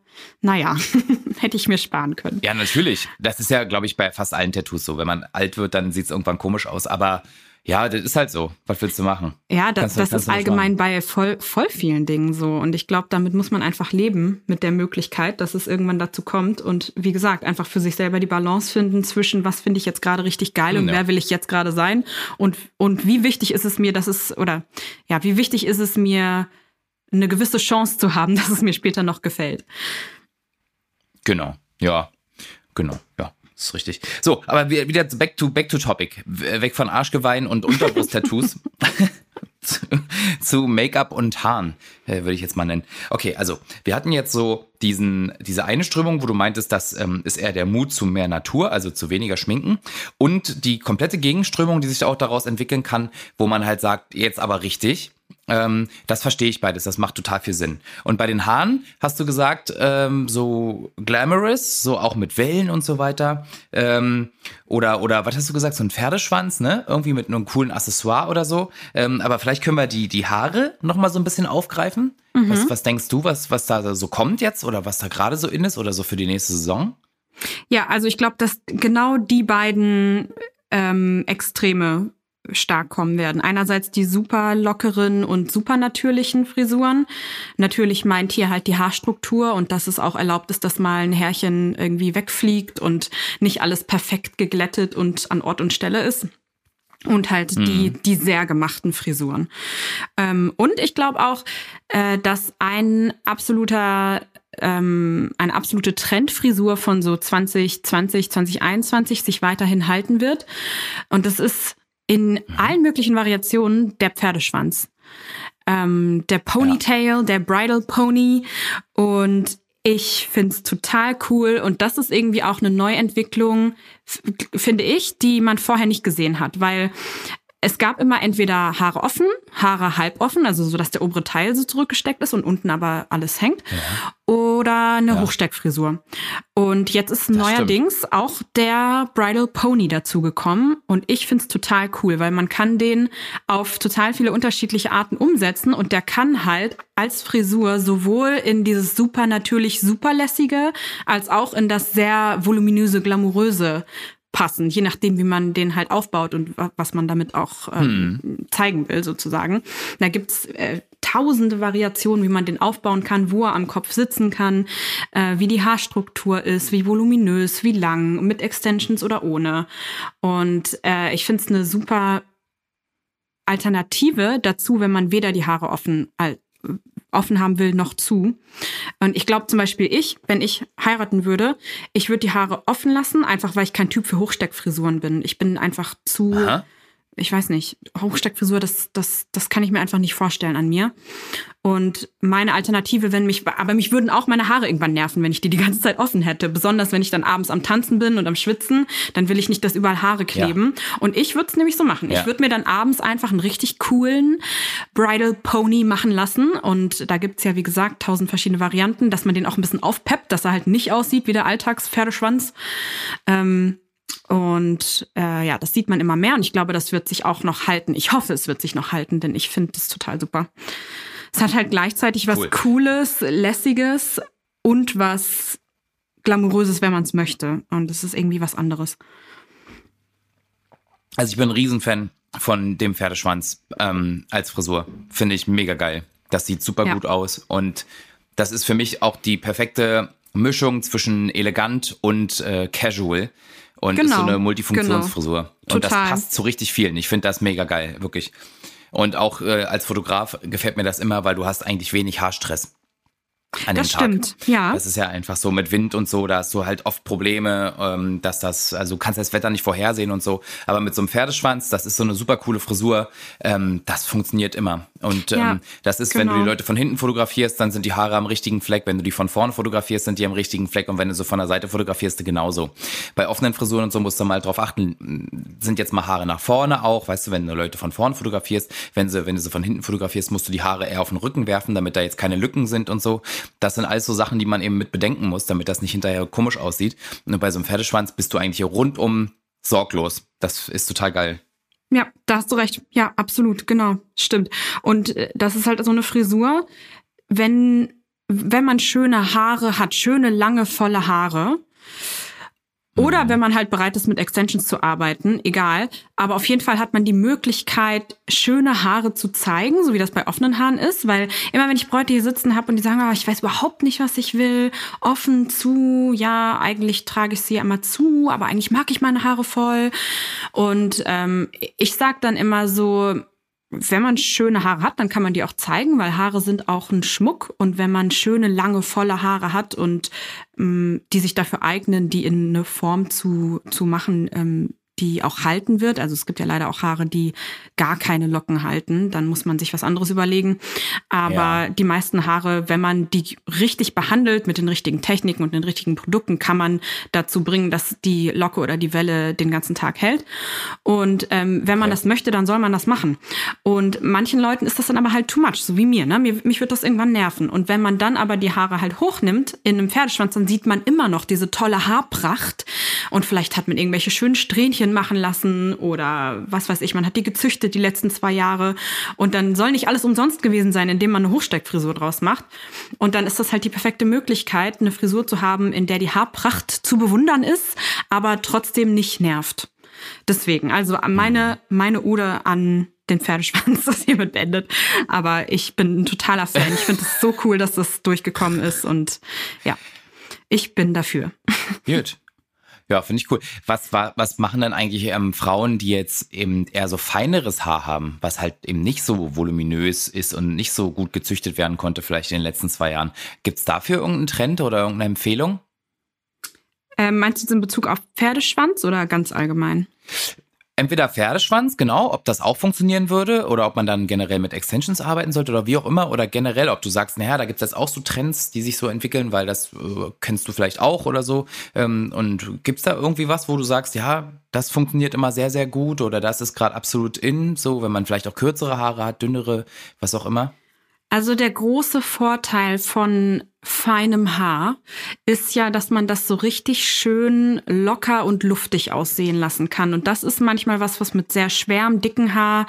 naja, <laughs> hätte ich mir sparen können. Ja, natürlich. Das ist ja, glaube ich, bei fast allen Tattoos so. Wenn man alt wird, dann sieht es irgendwann komisch aus. Aber ja, das ist halt so. Was willst du machen? Ja, das, das ist allgemein bei voll, voll vielen Dingen so. Und ich glaube, damit muss man einfach leben mit der Möglichkeit, dass es irgendwann dazu kommt. Und wie gesagt, einfach für sich selber die Balance finden zwischen, was finde ich jetzt gerade richtig geil und ja. wer will ich jetzt gerade sein? Und, und wie wichtig ist es mir, dass es, oder ja, wie wichtig ist es mir, eine gewisse Chance zu haben, <laughs> dass es mir später noch gefällt. Genau, ja, genau, ja. Ist richtig. So, aber wieder back to, back to topic. Weg von Arschgeweihen und Unterbrust-Tattoos. <laughs> zu, zu Make-up und Haaren, äh, würde ich jetzt mal nennen. Okay, also wir hatten jetzt so diesen, diese eine Strömung, wo du meintest, das ähm, ist eher der Mut zu mehr Natur, also zu weniger Schminken. Und die komplette Gegenströmung, die sich auch daraus entwickeln kann, wo man halt sagt, jetzt aber richtig, ähm, das verstehe ich beides, das macht total viel Sinn. Und bei den Haaren hast du gesagt, ähm, so glamorous, so auch mit Wellen und so weiter. Ähm, oder, oder was hast du gesagt, so ein Pferdeschwanz, ne? Irgendwie mit einem coolen Accessoire oder so. Ähm, aber vielleicht können wir die, die Haare nochmal so ein bisschen aufgreifen. Mhm. Was, was denkst du, was, was da so kommt jetzt oder was da gerade so in ist oder so für die nächste Saison? Ja, also ich glaube, dass genau die beiden ähm, Extreme stark kommen werden. Einerseits die super lockeren und super natürlichen Frisuren. Natürlich meint hier halt die Haarstruktur und dass es auch erlaubt ist, dass mal ein Härchen irgendwie wegfliegt und nicht alles perfekt geglättet und an Ort und Stelle ist. Und halt mhm. die, die sehr gemachten Frisuren. Ähm, und ich glaube auch, äh, dass ein absoluter ähm, eine absolute Trendfrisur von so 2020, 2021 sich weiterhin halten wird. Und das ist in mhm. allen möglichen Variationen der Pferdeschwanz. Ähm, der Ponytail, ja. der Bridal Pony und ich find's total cool und das ist irgendwie auch eine Neuentwicklung, finde ich, die man vorher nicht gesehen hat, weil es gab immer entweder Haare offen, Haare halb offen, also so, dass der obere Teil so zurückgesteckt ist und unten aber alles hängt. Ja. Oder eine ja. Hochsteckfrisur. Und jetzt ist das neuerdings stimmt. auch der Bridal Pony dazugekommen. Und ich find's total cool, weil man kann den auf total viele unterschiedliche Arten umsetzen. Und der kann halt als Frisur sowohl in dieses super natürlich superlässige, als auch in das sehr voluminöse, glamouröse passen, je nachdem, wie man den halt aufbaut und was man damit auch ähm, hm. zeigen will, sozusagen. Da gibt's äh, tausende Variationen, wie man den aufbauen kann, wo er am Kopf sitzen kann, äh, wie die Haarstruktur ist, wie voluminös, wie lang, mit Extensions oder ohne. Und äh, ich finde es eine super Alternative dazu, wenn man weder die Haare offen offen haben will, noch zu. Und ich glaube zum Beispiel ich, wenn ich heiraten würde, ich würde die Haare offen lassen, einfach weil ich kein Typ für Hochsteckfrisuren bin. Ich bin einfach zu, Aha ich weiß nicht, Hochsteckfrisur, das, das, das kann ich mir einfach nicht vorstellen an mir. Und meine Alternative, wenn mich, aber mich würden auch meine Haare irgendwann nerven, wenn ich die die ganze Zeit offen hätte. Besonders wenn ich dann abends am Tanzen bin und am Schwitzen, dann will ich nicht, dass überall Haare kleben. Ja. Und ich würde es nämlich so machen. Ja. Ich würde mir dann abends einfach einen richtig coolen Bridal Pony machen lassen. Und da gibt's ja, wie gesagt, tausend verschiedene Varianten, dass man den auch ein bisschen aufpeppt, dass er halt nicht aussieht wie der Alltagspferdeschwanz. Ähm, und äh, ja, das sieht man immer mehr und ich glaube, das wird sich auch noch halten. Ich hoffe, es wird sich noch halten, denn ich finde das total super. Es hat halt gleichzeitig was cool. Cooles, Lässiges und was Glamouröses, wenn man es möchte. Und es ist irgendwie was anderes. Also ich bin ein Riesenfan von dem Pferdeschwanz ähm, als Frisur. Finde ich mega geil. Das sieht super ja. gut aus. Und das ist für mich auch die perfekte Mischung zwischen elegant und äh, casual und genau, ist so genau, eine Multifunktionsfrisur. Genau. Und das passt zu richtig vielen. Ich finde das mega geil, wirklich. Und auch äh, als Fotograf gefällt mir das immer, weil du hast eigentlich wenig Haarstress an das Tag. stimmt, ja. Das ist ja einfach so mit Wind und so, da hast du halt oft Probleme, ähm, dass das, also du kannst das Wetter nicht vorhersehen und so. Aber mit so einem Pferdeschwanz, das ist so eine super coole Frisur, ähm, das funktioniert immer. Und ja, ähm, das ist, genau. wenn du die genau. Leute von hinten fotografierst, dann sind die Haare am richtigen Fleck. Wenn du die von vorne fotografierst, sind die am richtigen Fleck. Und wenn du so von der Seite fotografierst, genauso. Bei offenen Frisuren und so musst du mal drauf achten, sind jetzt mal Haare nach vorne auch, weißt du, wenn du Leute von vorne fotografierst, wenn sie, wenn du sie von hinten fotografierst, musst du die Haare eher auf den Rücken werfen, damit da jetzt keine Lücken sind und so. Das sind alles so Sachen, die man eben mit bedenken muss, damit das nicht hinterher komisch aussieht. Und bei so einem Pferdeschwanz bist du eigentlich rundum sorglos. Das ist total geil. Ja, da hast du recht. Ja, absolut, genau, stimmt. Und äh, das ist halt so eine Frisur, wenn wenn man schöne Haare hat, schöne lange volle Haare, oder mhm. wenn man halt bereit ist, mit Extensions zu arbeiten, egal. Aber auf jeden Fall hat man die Möglichkeit, schöne Haare zu zeigen, so wie das bei offenen Haaren ist. Weil immer wenn ich Bräute hier sitzen habe und die sagen, oh, ich weiß überhaupt nicht, was ich will, offen zu, ja, eigentlich trage ich sie immer zu, aber eigentlich mag ich meine Haare voll. Und ähm, ich sag dann immer so, wenn man schöne Haare hat, dann kann man die auch zeigen, weil Haare sind auch ein Schmuck. Und wenn man schöne, lange, volle Haare hat und ähm, die sich dafür eignen, die in eine Form zu, zu machen, ähm, die auch halten wird. Also es gibt ja leider auch Haare, die gar keine Locken halten. Dann muss man sich was anderes überlegen. Aber ja. die meisten Haare, wenn man die richtig behandelt mit den richtigen Techniken und den richtigen Produkten, kann man dazu bringen, dass die Locke oder die Welle den ganzen Tag hält. Und ähm, wenn man ja. das möchte, dann soll man das machen. Und manchen Leuten ist das dann aber halt too much, so wie mir. Ne? Mir, mich wird das irgendwann nerven. Und wenn man dann aber die Haare halt hochnimmt in einem Pferdeschwanz, dann sieht man immer noch diese tolle Haarpracht. Und vielleicht hat man irgendwelche schönen Strähnchen Strähnchen machen lassen oder was weiß ich, man hat die gezüchtet die letzten zwei Jahre und dann soll nicht alles umsonst gewesen sein, indem man eine Hochsteckfrisur draus macht. Und dann ist das halt die perfekte Möglichkeit, eine Frisur zu haben, in der die Haarpracht zu bewundern ist, aber trotzdem nicht nervt. Deswegen, also meine, meine Ode an den Pferdeschwanz, <laughs> das hiermit beendet. Aber ich bin ein totaler Fan. Ich finde es so cool, dass das durchgekommen ist und ja, ich bin dafür. Gut. Ja, finde ich cool. Was, was machen dann eigentlich ähm, Frauen, die jetzt eben eher so feineres Haar haben, was halt eben nicht so voluminös ist und nicht so gut gezüchtet werden konnte, vielleicht in den letzten zwei Jahren? Gibt es dafür irgendeinen Trend oder irgendeine Empfehlung? Ähm, meinst du jetzt in Bezug auf Pferdeschwanz oder ganz allgemein? Entweder Pferdeschwanz, genau, ob das auch funktionieren würde oder ob man dann generell mit Extensions arbeiten sollte oder wie auch immer oder generell, ob du sagst, naja, da gibt es jetzt auch so Trends, die sich so entwickeln, weil das äh, kennst du vielleicht auch oder so. Ähm, und gibt es da irgendwie was, wo du sagst, ja, das funktioniert immer sehr, sehr gut oder das ist gerade absolut in, so wenn man vielleicht auch kürzere Haare hat, dünnere, was auch immer? Also der große Vorteil von feinem Haar ist ja, dass man das so richtig schön locker und luftig aussehen lassen kann. Und das ist manchmal was, was mit sehr schwerem, dicken Haar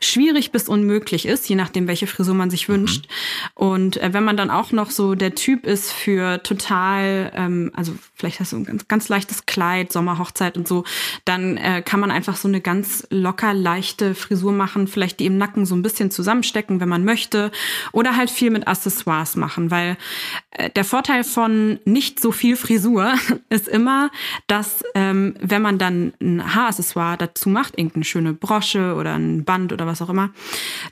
schwierig bis unmöglich ist, je nachdem, welche Frisur man sich wünscht. Mhm. Und äh, wenn man dann auch noch so der Typ ist für total, ähm, also vielleicht hast du ein ganz, ganz leichtes Kleid, Sommerhochzeit und so, dann äh, kann man einfach so eine ganz locker leichte Frisur machen, vielleicht die im Nacken so ein bisschen zusammenstecken, wenn man möchte, oder halt viel mit Accessoires machen, weil äh, der Vorteil von nicht so viel Frisur <laughs> ist immer, dass ähm, wenn man dann ein Haaraccessoire dazu macht, irgendeine schöne Brosche oder ein Band oder was auch immer,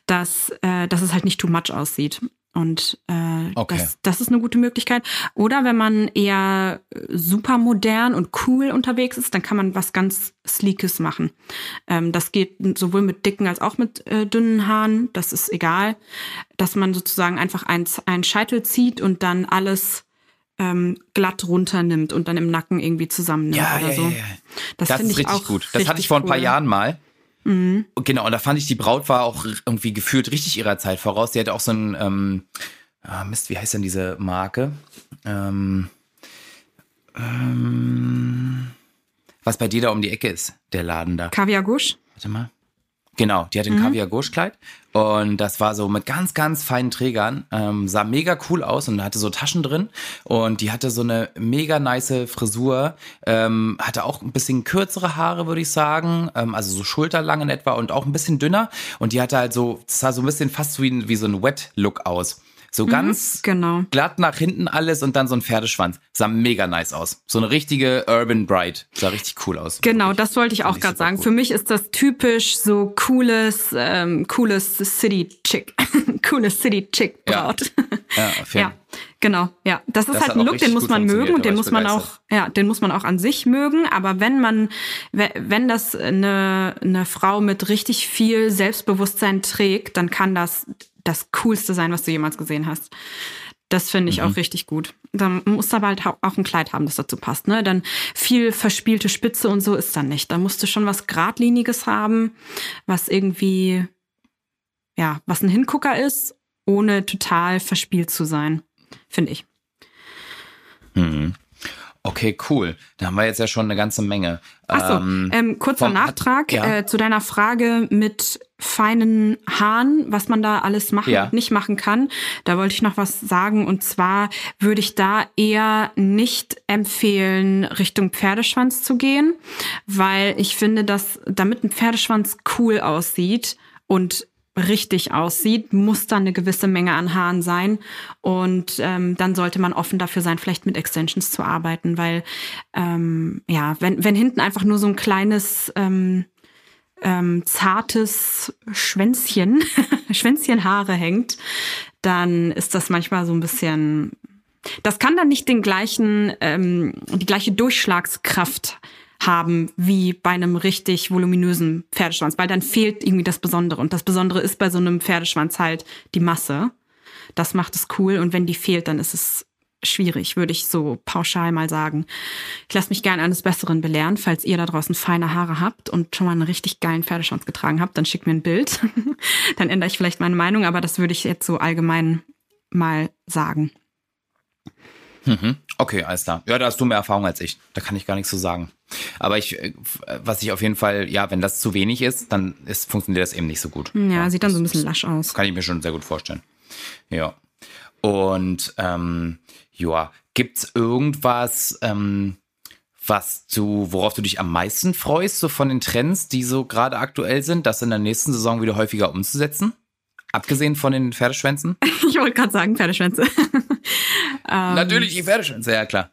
dass, äh, dass es halt nicht too much aussieht. Und äh, okay. das, das ist eine gute Möglichkeit. Oder wenn man eher super modern und cool unterwegs ist, dann kann man was ganz Sleekes machen. Ähm, das geht sowohl mit dicken als auch mit äh, dünnen Haaren. Das ist egal. Dass man sozusagen einfach einen Scheitel zieht und dann alles ähm, glatt runternimmt und dann im Nacken irgendwie zusammennimmt ja, oder ja, so. Ja, ja. Das, das ich richtig gut. Das hatte ich vor ein paar Jahren mal. Mhm. Genau, und da fand ich, die Braut war auch irgendwie gefühlt richtig ihrer Zeit voraus. Die hatte auch so ein, ähm, ah, Mist, wie heißt denn diese Marke? Ähm, ähm, was bei dir da um die Ecke ist, der Laden da. Kaviar Gusch? Warte mal. Genau, die hat ein mhm. Kaviar Gauche Kleid und das war so mit ganz, ganz feinen Trägern, ähm, sah mega cool aus und hatte so Taschen drin. Und die hatte so eine mega nice Frisur, ähm, hatte auch ein bisschen kürzere Haare, würde ich sagen, ähm, also so schulterlang in etwa und auch ein bisschen dünner. Und die hatte halt so, sah so ein bisschen fast wie, wie so ein Wet-Look aus So mhm, ganz genau. glatt nach hinten alles und dann so ein Pferdeschwanz. Sah mega nice aus. So eine richtige Urban Bride. Sah richtig cool aus. Genau, wirklich. das wollte ich auch gerade sagen. Cool. Für mich ist das typisch so cooles, ähm, cooles City Chick. <laughs> cooles City Chick Braut. Ja, <laughs> ja, ja genau. Ja, das ist das halt ein Look, den muss man mögen und den muss man auch, ja, den muss man auch an sich mögen. Aber wenn man, wenn das eine, eine Frau mit richtig viel Selbstbewusstsein trägt, dann kann das das Coolste sein, was du jemals gesehen hast. Das finde ich mhm. auch richtig gut. Dann musst du aber halt auch ein Kleid haben, das dazu passt. Ne? Dann viel verspielte Spitze und so ist dann nicht. Da musst du schon was Gradliniges haben, was irgendwie, ja, was ein Hingucker ist, ohne total verspielt zu sein, finde ich. Mhm. Okay, cool. Da haben wir jetzt ja schon eine ganze Menge. Achso, ähm, ähm, kurzer vom, Nachtrag ja. äh, zu deiner Frage mit feinen Haaren, was man da alles machen ja. und nicht machen kann. Da wollte ich noch was sagen und zwar würde ich da eher nicht empfehlen, Richtung Pferdeschwanz zu gehen, weil ich finde, dass damit ein Pferdeschwanz cool aussieht und richtig aussieht, muss da eine gewisse Menge an Haaren sein. Und ähm, dann sollte man offen dafür sein, vielleicht mit Extensions zu arbeiten, weil ähm, ja, wenn, wenn hinten einfach nur so ein kleines ähm, ähm, zartes Schwänzchen, <laughs> Schwänzchenhaare hängt, dann ist das manchmal so ein bisschen. Das kann dann nicht den gleichen, ähm, die gleiche Durchschlagskraft haben wie bei einem richtig voluminösen Pferdeschwanz, weil dann fehlt irgendwie das Besondere. Und das Besondere ist bei so einem Pferdeschwanz halt die Masse. Das macht es cool. Und wenn die fehlt, dann ist es schwierig, würde ich so pauschal mal sagen. Ich lasse mich gerne eines Besseren belehren. Falls ihr da draußen feine Haare habt und schon mal einen richtig geilen Pferdeschwanz getragen habt, dann schickt mir ein Bild. <laughs> dann ändere ich vielleicht meine Meinung, aber das würde ich jetzt so allgemein mal sagen. Mhm. Okay, alles klar. Ja, da hast du mehr Erfahrung als ich. Da kann ich gar nichts zu sagen. Aber ich, äh, was ich auf jeden Fall, ja, wenn das zu wenig ist, dann ist, funktioniert das eben nicht so gut. Ja, ja sieht dann so ein bisschen lasch aus. Kann ich mir schon sehr gut vorstellen. Ja. Und ähm, ja, gibt's irgendwas, ähm, was du, worauf du dich am meisten freust, so von den Trends, die so gerade aktuell sind, das in der nächsten Saison wieder häufiger umzusetzen? Abgesehen von den Pferdeschwänzen? <laughs> ich wollte gerade sagen Pferdeschwänze. <laughs> Natürlich die Pferdeschwänze, ja klar.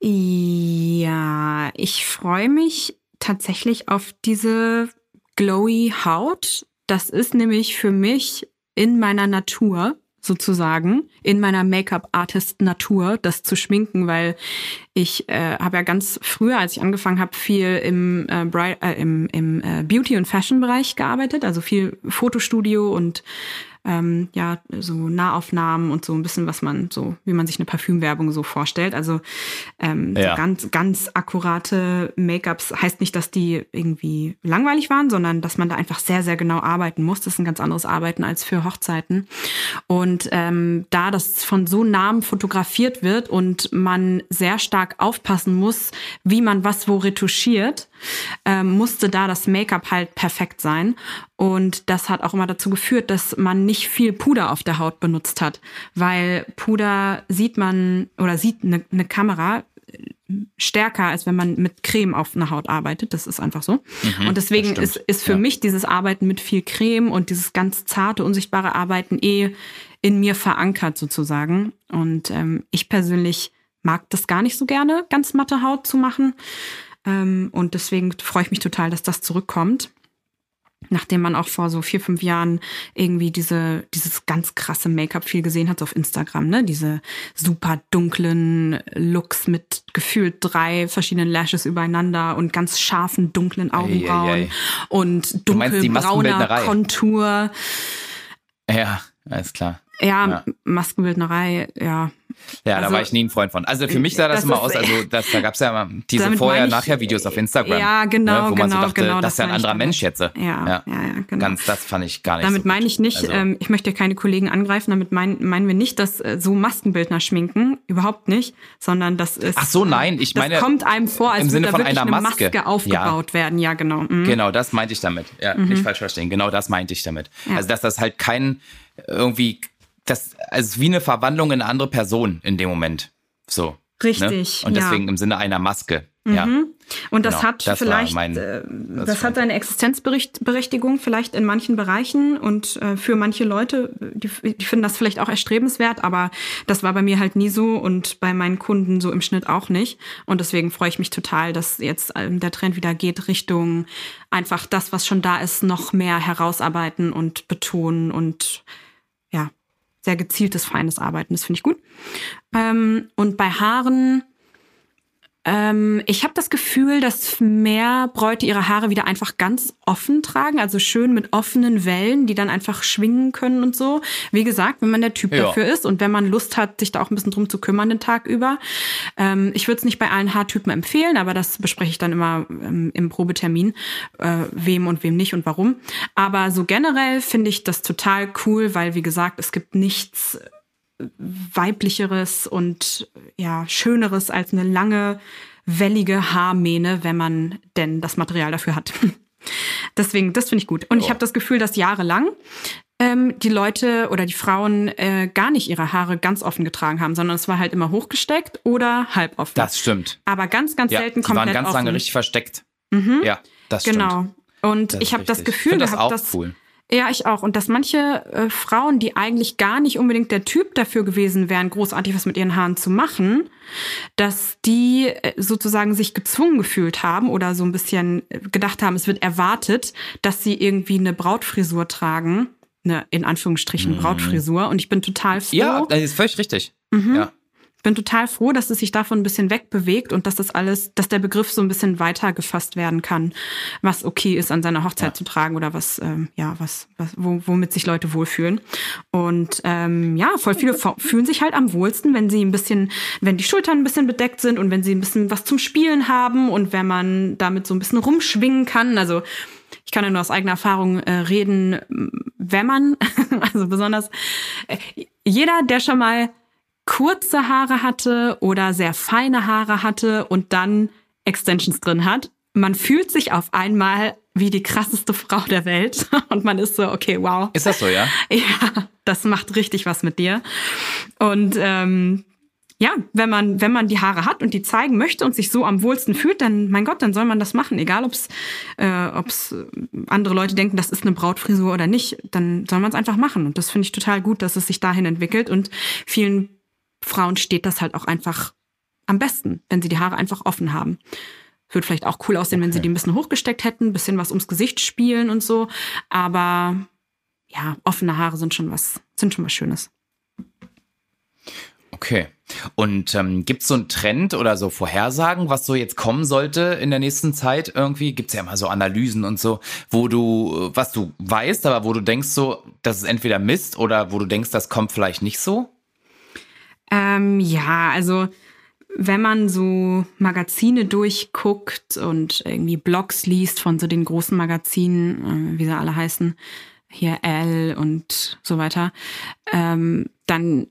Ja, ich freue mich tatsächlich auf diese glowy Haut. Das ist nämlich für mich in meiner Natur sozusagen in meiner Make-up-Artist-Natur, das zu schminken, weil ich äh, habe ja ganz früher, als ich angefangen habe, viel im, äh, äh, im, im äh, Beauty- und Fashion-Bereich gearbeitet, also viel Fotostudio und ähm, ja, so Nahaufnahmen und so ein bisschen, was man so, wie man sich eine Parfümwerbung so vorstellt. Also ähm, ja. so ganz, ganz akkurate Make-ups heißt nicht, dass die irgendwie langweilig waren, sondern dass man da einfach sehr, sehr genau arbeiten muss. Das ist ein ganz anderes Arbeiten als für Hochzeiten. Und ähm, da das von so Namen fotografiert wird und man sehr stark aufpassen muss, wie man was wo retuschiert, ähm, musste da das Make-up halt perfekt sein. Und das hat auch immer dazu geführt, dass man nicht viel Puder auf der Haut benutzt hat, weil Puder sieht man oder sieht eine, eine Kamera stärker, als wenn man mit Creme auf einer Haut arbeitet. Das ist einfach so. Mhm, und deswegen ist, ist für ja. mich dieses Arbeiten mit viel Creme und dieses ganz zarte, unsichtbare Arbeiten eh in mir verankert sozusagen. Und ähm, ich persönlich mag das gar nicht so gerne, ganz matte Haut zu machen. Ähm, und deswegen freue ich mich total, dass das zurückkommt. Nachdem man auch vor so vier, fünf Jahren irgendwie diese, dieses ganz krasse Make-up viel gesehen hat so auf Instagram, ne? Diese super dunklen Looks mit gefühlt drei verschiedenen Lashes übereinander und ganz scharfen, dunklen Augenbrauen ei, ei, ei. und dunkelbrauner Kontur. Ja, alles klar. Ja, ja, Maskenbildnerei, ja. Ja, also, da war ich nie ein Freund von. Also für mich sah das, das immer aus, also das, da gab es ja immer diese Vorher-Nachher-Videos auf Instagram. Ja, genau, ne, wo genau, man so dachte, genau. Das ist ja ein anderer Mensch jetzt. Ja, ja, ja, genau. Ganz, das fand ich gar nicht Damit so meine ich nicht, also, ähm, ich möchte keine Kollegen angreifen, damit mein, meinen wir nicht, dass äh, so Maskenbildner schminken, überhaupt nicht, sondern das ist... Ach so, nein, ich meine... Das kommt einem vor, als würde da einer eine Maske, Maske aufgebaut ja. werden. Ja, genau. Mhm. Genau, das meinte ich damit. Ja, mhm. nicht falsch verstehen. Genau das meinte ich damit. Also, dass das halt kein irgendwie das also wie eine Verwandlung in eine andere Person in dem Moment. So. Richtig. Ne? Und deswegen ja. im Sinne einer Maske. Ja. Mhm. Und das Genau, hat das vielleicht, mein- äh, das das hat seine Existenzberechtigung vielleicht in manchen Bereichen und äh, für manche Leute, die, die finden das vielleicht auch erstrebenswert, aber das war bei mir halt nie so und bei meinen Kunden so im Schnitt auch nicht. Und deswegen freue ich mich total, dass jetzt ähm, der Trend wieder geht Richtung einfach das, was schon da ist, noch mehr herausarbeiten und betonen und ja, sehr gezieltes, feines Arbeiten. Das finde ich gut. Ähm, und bei Haaren, ähm, ich habe das Gefühl, dass mehr Bräute ihre Haare wieder einfach ganz offen tragen, also schön mit offenen Wellen, die dann einfach schwingen können und so. Wie gesagt, wenn man der Typ Ja. dafür ist und wenn man Lust hat, sich da auch ein bisschen drum zu kümmern den Tag über. Ähm, ich würde es nicht bei allen Haartypen empfehlen, aber das bespreche ich dann immer ähm, im Probetermin, äh, wem und wem nicht und warum. Aber so generell finde ich das total cool, weil wie gesagt, es gibt nichts weiblicheres und ja schöneres als eine lange wellige Haarmähne, wenn man denn das Material dafür hat. <laughs> Deswegen, das finde ich gut. Und ich Ja. habe das Gefühl, dass jahrelang ähm, die Leute oder die Frauen äh, gar nicht ihre Haare ganz offen getragen haben, sondern es war halt immer hochgesteckt oder halb offen. Das stimmt. Aber ganz, ganz Ja, selten die waren komplett ganz offen. Mhm. lange richtig versteckt. Ja, das stimmt. Genau. Und Das ich habe das. Gefühl Ich find das gehabt, auch dass cool. Ja, ich auch. Und dass manche äh, Frauen, die eigentlich gar nicht unbedingt der Typ dafür gewesen wären, großartig was mit ihren Haaren zu machen, dass die äh, sozusagen sich gezwungen gefühlt haben oder so ein bisschen äh, gedacht haben, es wird erwartet, dass sie irgendwie eine Brautfrisur tragen. Eine, in Anführungsstrichen, Brautfrisur. Und ich bin total froh. Mhm. Ja, das ist völlig richtig. Mhm. Ja. Bin total froh, dass es sich davon ein bisschen wegbewegt und dass das alles, dass der Begriff so ein bisschen weiter gefasst werden kann, was okay ist, an seiner Hochzeit Ja. zu tragen oder was, ähm, ja, was, was wo, womit sich Leute wohlfühlen. Und ähm, ja, voll viele fühlen sich halt am wohlsten, wenn sie ein bisschen, wenn die Schultern ein bisschen bedeckt sind und wenn sie ein bisschen was zum Spielen haben und wenn man damit so ein bisschen rumschwingen kann. Also ich kann ja nur aus eigener Erfahrung äh, reden, wenn man, <laughs> also besonders äh, jeder, der schon mal kurze Haare hatte oder sehr feine Haare hatte und dann Extensions drin hat, man fühlt sich auf einmal wie die krasseste Frau der Welt <laughs> und man ist so, okay, wow, Ist das so, ja? <laughs> ja, das macht richtig was mit dir. Und ähm, ja, wenn man, wenn man die Haare hat und die zeigen möchte und sich so am wohlsten fühlt, dann, mein Gott, dann soll man das machen. Egal, ob es äh, ob's andere Leute denken, das ist eine Brautfrisur oder nicht, dann soll man es einfach machen. Und das finde ich total gut, dass es sich dahin entwickelt. Und vielen Frauen steht das halt auch einfach am besten, wenn sie die Haare einfach offen haben. Würde vielleicht auch cool aussehen, wenn sie die ein bisschen hochgesteckt hätten, ein bisschen was ums Gesicht spielen und so. Aber ja, offene Haare sind schon was, sind schon was Schönes. Okay. Und ähm, gibt es so einen Trend oder so Vorhersagen, was so jetzt kommen sollte in der nächsten Zeit? Irgendwie gibt es ja immer so Analysen und so, wo du, was du weißt, aber wo du denkst so, das ist entweder Mist oder wo du denkst, das kommt vielleicht nicht so? Ähm, ja, also wenn man so Magazine durchguckt und irgendwie Blogs liest von so den großen Magazinen, äh, wie sie alle heißen, hier Elle und so weiter, ähm, dann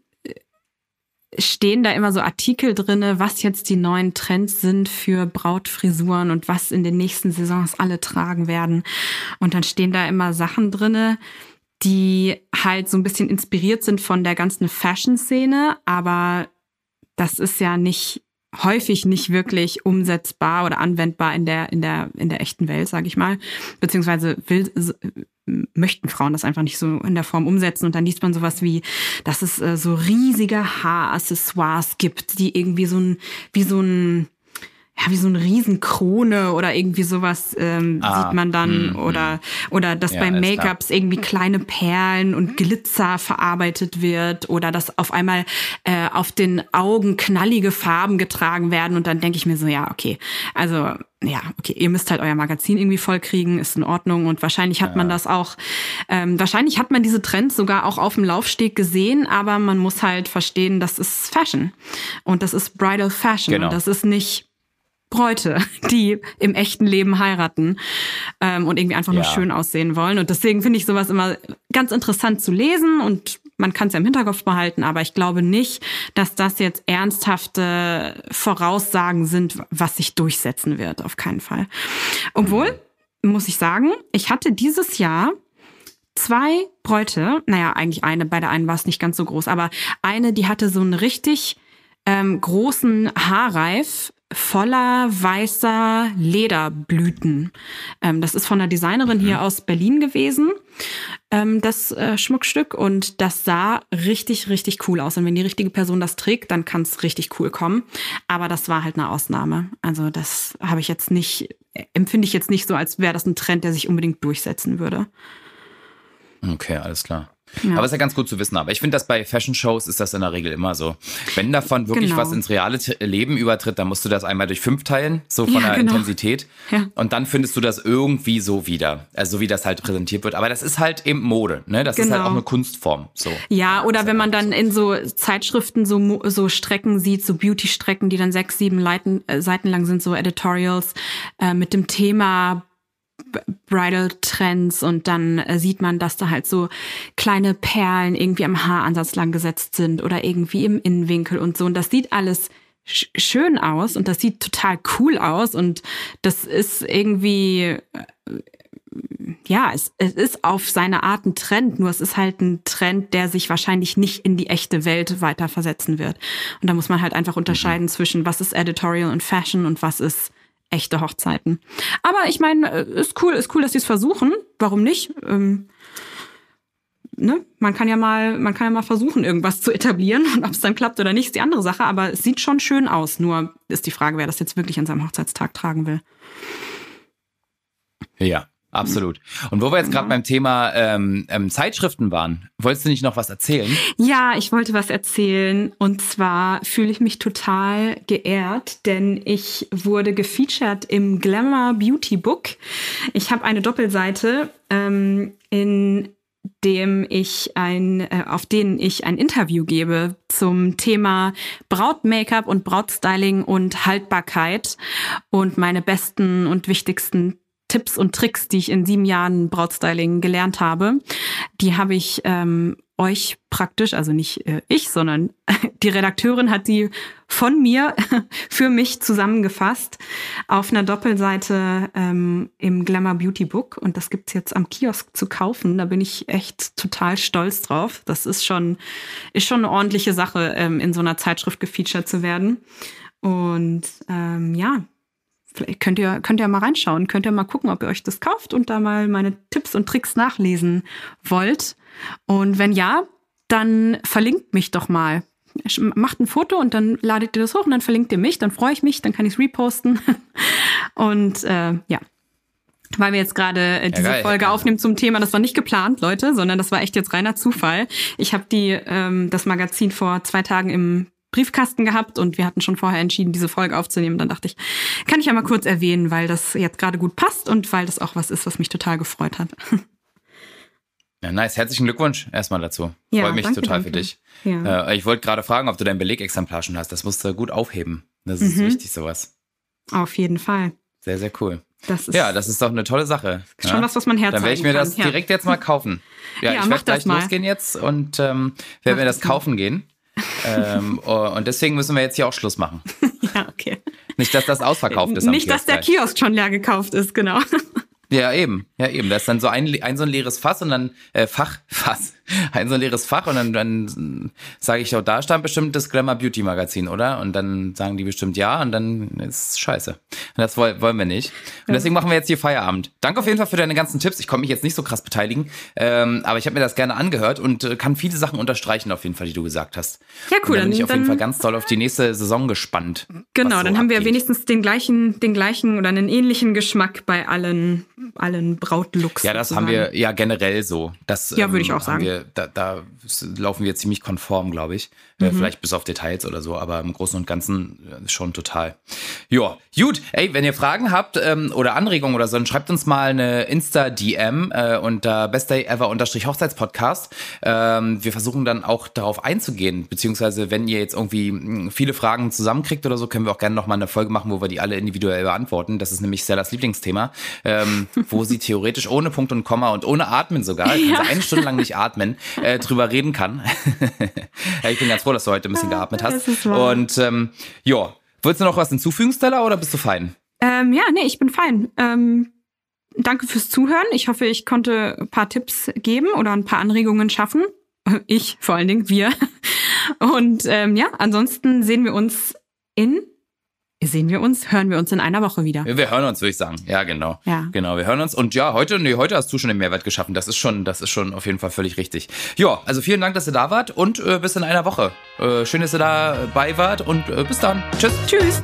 stehen da immer so Artikel drinne, was jetzt die neuen Trends sind für Brautfrisuren und was in den nächsten Saisons alle tragen werden. Und dann stehen da immer Sachen drinne, die halt so ein bisschen inspiriert sind von der ganzen Fashion-Szene, aber das ist ja nicht häufig nicht wirklich umsetzbar oder anwendbar in der in der in der echten Welt, sage ich mal, beziehungsweise will möchten Frauen das einfach nicht so in der Form umsetzen. Und dann liest man sowas wie, dass es äh, so riesige Haaraccessoires gibt, die irgendwie so ein wie so ein ja, wie so eine Riesenkrone oder irgendwie sowas ähm, Ah, sieht man dann. mm, oder oder dass Ja, bei. Make-ups irgendwie kleine Perlen und Glitzer verarbeitet wird oder dass auf einmal äh, auf den Augen knallige Farben getragen werden und dann denke ich mir so, ja, okay, also ja, okay, ihr müsst halt euer Magazin irgendwie vollkriegen, ist in Ordnung und wahrscheinlich hat man das auch, ähm, wahrscheinlich hat man diese Trends sogar auch auf dem Laufsteg gesehen, aber man muss halt verstehen, das ist Fashion. Und das ist Bridal Fashion. Genau. und das ist nicht Bräute, <laughs> die im echten Leben heiraten ähm, und irgendwie einfach nur Ja. schön aussehen wollen. Und deswegen finde ich sowas immer ganz interessant zu lesen und man kann es ja im Hinterkopf behalten, aber ich glaube nicht, dass das jetzt ernsthafte Voraussagen sind, was sich durchsetzen wird. Auf keinen Fall. Obwohl, muss ich sagen, ich hatte dieses Jahr zwei Bräute, naja, eigentlich eine, bei der einen war es nicht ganz so groß, aber eine, die hatte so einen richtig ähm, großen Haarreif voller weißer Lederblüten. Ähm, das ist von einer Designerin mhm. hier aus Berlin gewesen, ähm, das äh, Schmuckstück. Und das sah richtig, richtig cool aus. Und wenn die richtige Person das trägt, dann kann es richtig cool kommen. Aber das war halt eine Ausnahme. Also das habe ich jetzt nicht, empfinde ich jetzt nicht so, als wäre das ein Trend, der sich unbedingt durchsetzen würde. Okay, alles klar. Ja. Aber ist ja ganz gut zu wissen. Aber ich finde, dass bei Fashion-Shows ist das in der Regel immer so. Wenn davon wirklich genau. was ins reale Leben übertritt, dann musst du das einmal durch fünf teilen, so von ja, der genau. Intensität. Ja. Und dann findest du das irgendwie so wieder. Also so wie das halt präsentiert wird. Aber das ist halt eben Mode, ne? Das genau. ist halt auch genau. eine Kunstform. So. Ja, oder wenn man dann in so Zeitschriften so, so Strecken sieht, so Beauty-Strecken, die dann sechs, sieben Leiten, äh, Seiten lang sind, so Editorials äh, mit dem Thema Bridal Trends und dann äh, sieht man, dass da halt so kleine Perlen irgendwie am Haaransatz lang gesetzt sind oder irgendwie im Innenwinkel und so. Und das sieht alles sch schön aus und das sieht total cool aus und das ist irgendwie, äh, ja, es, es ist auf seine Art ein Trend, nur es ist halt ein Trend, der sich wahrscheinlich nicht in die echte Welt weiter versetzen wird. Und da muss man halt einfach unterscheiden mhm. zwischen was ist Editorial und Fashion und was ist echte Hochzeiten. Aber ich meine, äh, ist cool, ist cool, dass sie es versuchen. Warum nicht? Ähm, ne? Man kann ja mal, man kann ja mal versuchen, irgendwas zu etablieren <laughs> und ob es dann klappt oder nicht, ist die andere Sache. Aber es sieht schon schön aus. Nur ist die Frage, wer das jetzt wirklich an seinem Hochzeitstag tragen will. Ja, Absolut. Und wo wir jetzt gerade beim Thema ähm, ähm, Zeitschriften waren, wolltest du nicht noch was erzählen? Ja, ich wollte was erzählen. Und zwar fühle ich mich total geehrt, denn ich wurde gefeatured im Glamour Beauty Book. Ich habe eine Doppelseite, ähm, in dem ich ein, äh, auf denen ich ein Interview gebe zum Thema Braut-Make-up und Brautstyling und Haltbarkeit und meine besten und wichtigsten Tipps und Tricks, die ich in sieben Jahren Brautstyling gelernt habe, die habe ich ähm, euch praktisch, also nicht äh, ich, sondern <laughs> die Redakteurin hat die von mir <laughs> für mich zusammengefasst auf einer Doppelseite ähm, im Glamour Beauty Book und das gibt's jetzt am Kiosk zu kaufen. Da bin ich echt total stolz drauf. Das ist schon ist schon eine ordentliche Sache, ähm, in so einer Zeitschrift gefeatured zu werden. Und ähm, ja, Vielleicht könnt ihr, könnt ihr mal reinschauen, könnt ihr mal gucken, ob ihr euch das kauft und da mal meine Tipps und Tricks nachlesen wollt. Und wenn ja, dann verlinkt mich doch mal. Macht ein Foto und dann ladet ihr das hoch und dann verlinkt ihr mich, dann freue ich mich, dann kann ich es reposten. <laughs> und äh, ja, weil wir jetzt gerade äh, diese ja, Folge aufnehmen zum Thema. Das war nicht geplant, Leute, sondern das war echt jetzt reiner Zufall. Ich habe die ähm, das Magazin vor zwei Tagen im Briefkasten gehabt und wir hatten schon vorher entschieden, diese Folge aufzunehmen. Dann dachte ich, kann ich ja mal kurz erwähnen, weil das jetzt gerade gut passt und weil das auch was ist, was mich total gefreut hat. <laughs> Ja, nice. Herzlichen Glückwunsch erstmal dazu. Ja, Freue mich danke, total danke. für dich. Ja. Äh, ich wollte gerade fragen, ob du dein Belegexemplar schon hast. Das musst du gut aufheben. Das ist mhm. wichtig, sowas. Auf jeden Fall. Sehr, sehr cool. Das ja, das ist doch eine tolle Sache. Schon ja? was, was man herzeigen Dann werde ich mir das kann. direkt jetzt mal kaufen. <laughs> Ja, ich werde gleich mal. losgehen jetzt und ähm, werde mir das, das kaufen mal. gehen ähm, <laughs> oh, und deswegen müssen wir jetzt hier auch Schluss machen. <laughs> ja, okay. Nicht, dass das ausverkauft ist. Nicht, dass der Kiosk schon leer gekauft ist, genau. Ja, eben. Ja, eben. Das ist dann so ein, ein so ein leeres Fass und dann, äh, Fach, <laughs> Fass. Ein so ein leeres Fach und dann, dann sage ich, oh, da stand bestimmt das Glamour Beauty Magazin, oder? Und dann sagen die bestimmt ja und dann ist scheiße. Und das wollen, wollen wir nicht. Und deswegen machen wir jetzt hier Feierabend. Danke auf jeden Fall für deine ganzen Tipps. Ich konnte mich jetzt nicht so krass beteiligen, ähm, aber ich habe mir das gerne angehört und äh, kann viele Sachen unterstreichen auf jeden Fall, die du gesagt hast. Ja, cool. Und dann bin ich auf jeden Fall ganz toll auf die nächste Saison gespannt. Genau, so dann haben abgeht. wir wenigstens den gleichen, den gleichen oder einen ähnlichen Geschmack bei allen allen Brautlooks. Ja, das sozusagen. haben wir ja generell so. Das, ja, würde ich ähm, auch sagen. Da, da laufen wir ziemlich konform, glaube ich. Äh, mhm. Vielleicht bis auf Details oder so, aber im Großen und Ganzen schon total. Ja, gut. Ey, wenn ihr Fragen habt ähm, oder Anregungen oder so, dann schreibt uns mal eine Insta-DM äh, unter bestdayever-hochzeitspodcast. Ähm, wir versuchen dann auch darauf einzugehen, beziehungsweise wenn ihr jetzt irgendwie hm, viele Fragen zusammenkriegt oder so, können wir auch gerne nochmal eine Folge machen, wo wir die alle individuell beantworten. Das ist nämlich Stellas Lieblingsthema, ähm, wo sie theoretisch ohne Punkt und Komma und ohne Atmen sogar, <laughs> ja. also eine Stunde lang nicht atmen, äh, drüber reden kann. <laughs> ich bin ganz froh, dass du heute ein bisschen geatmet hast. Und ähm, ja, willst du noch was hinzufügen, Stella, oder bist du fein? Ähm, ja, nee, ich bin fein. Ähm, danke fürs Zuhören. Ich hoffe, ich konnte ein paar Tipps geben oder ein paar Anregungen schaffen. Ich vor allen Dingen, wir. <laughs> Und ähm, ja, ansonsten sehen wir uns in sehen wir uns, hören wir uns in einer Woche wieder. Wir hören uns, würde ich sagen. Ja, genau. Ja. Genau, wir hören uns. Und ja, heute, nee, heute hast du schon den Mehrwert geschaffen. Das ist schon, das ist schon auf jeden Fall völlig richtig. Ja, also vielen Dank, dass ihr da wart und äh, bis in einer Woche. Äh, schön, dass ihr dabei wart und äh, bis dann. Tschüss. Tschüss.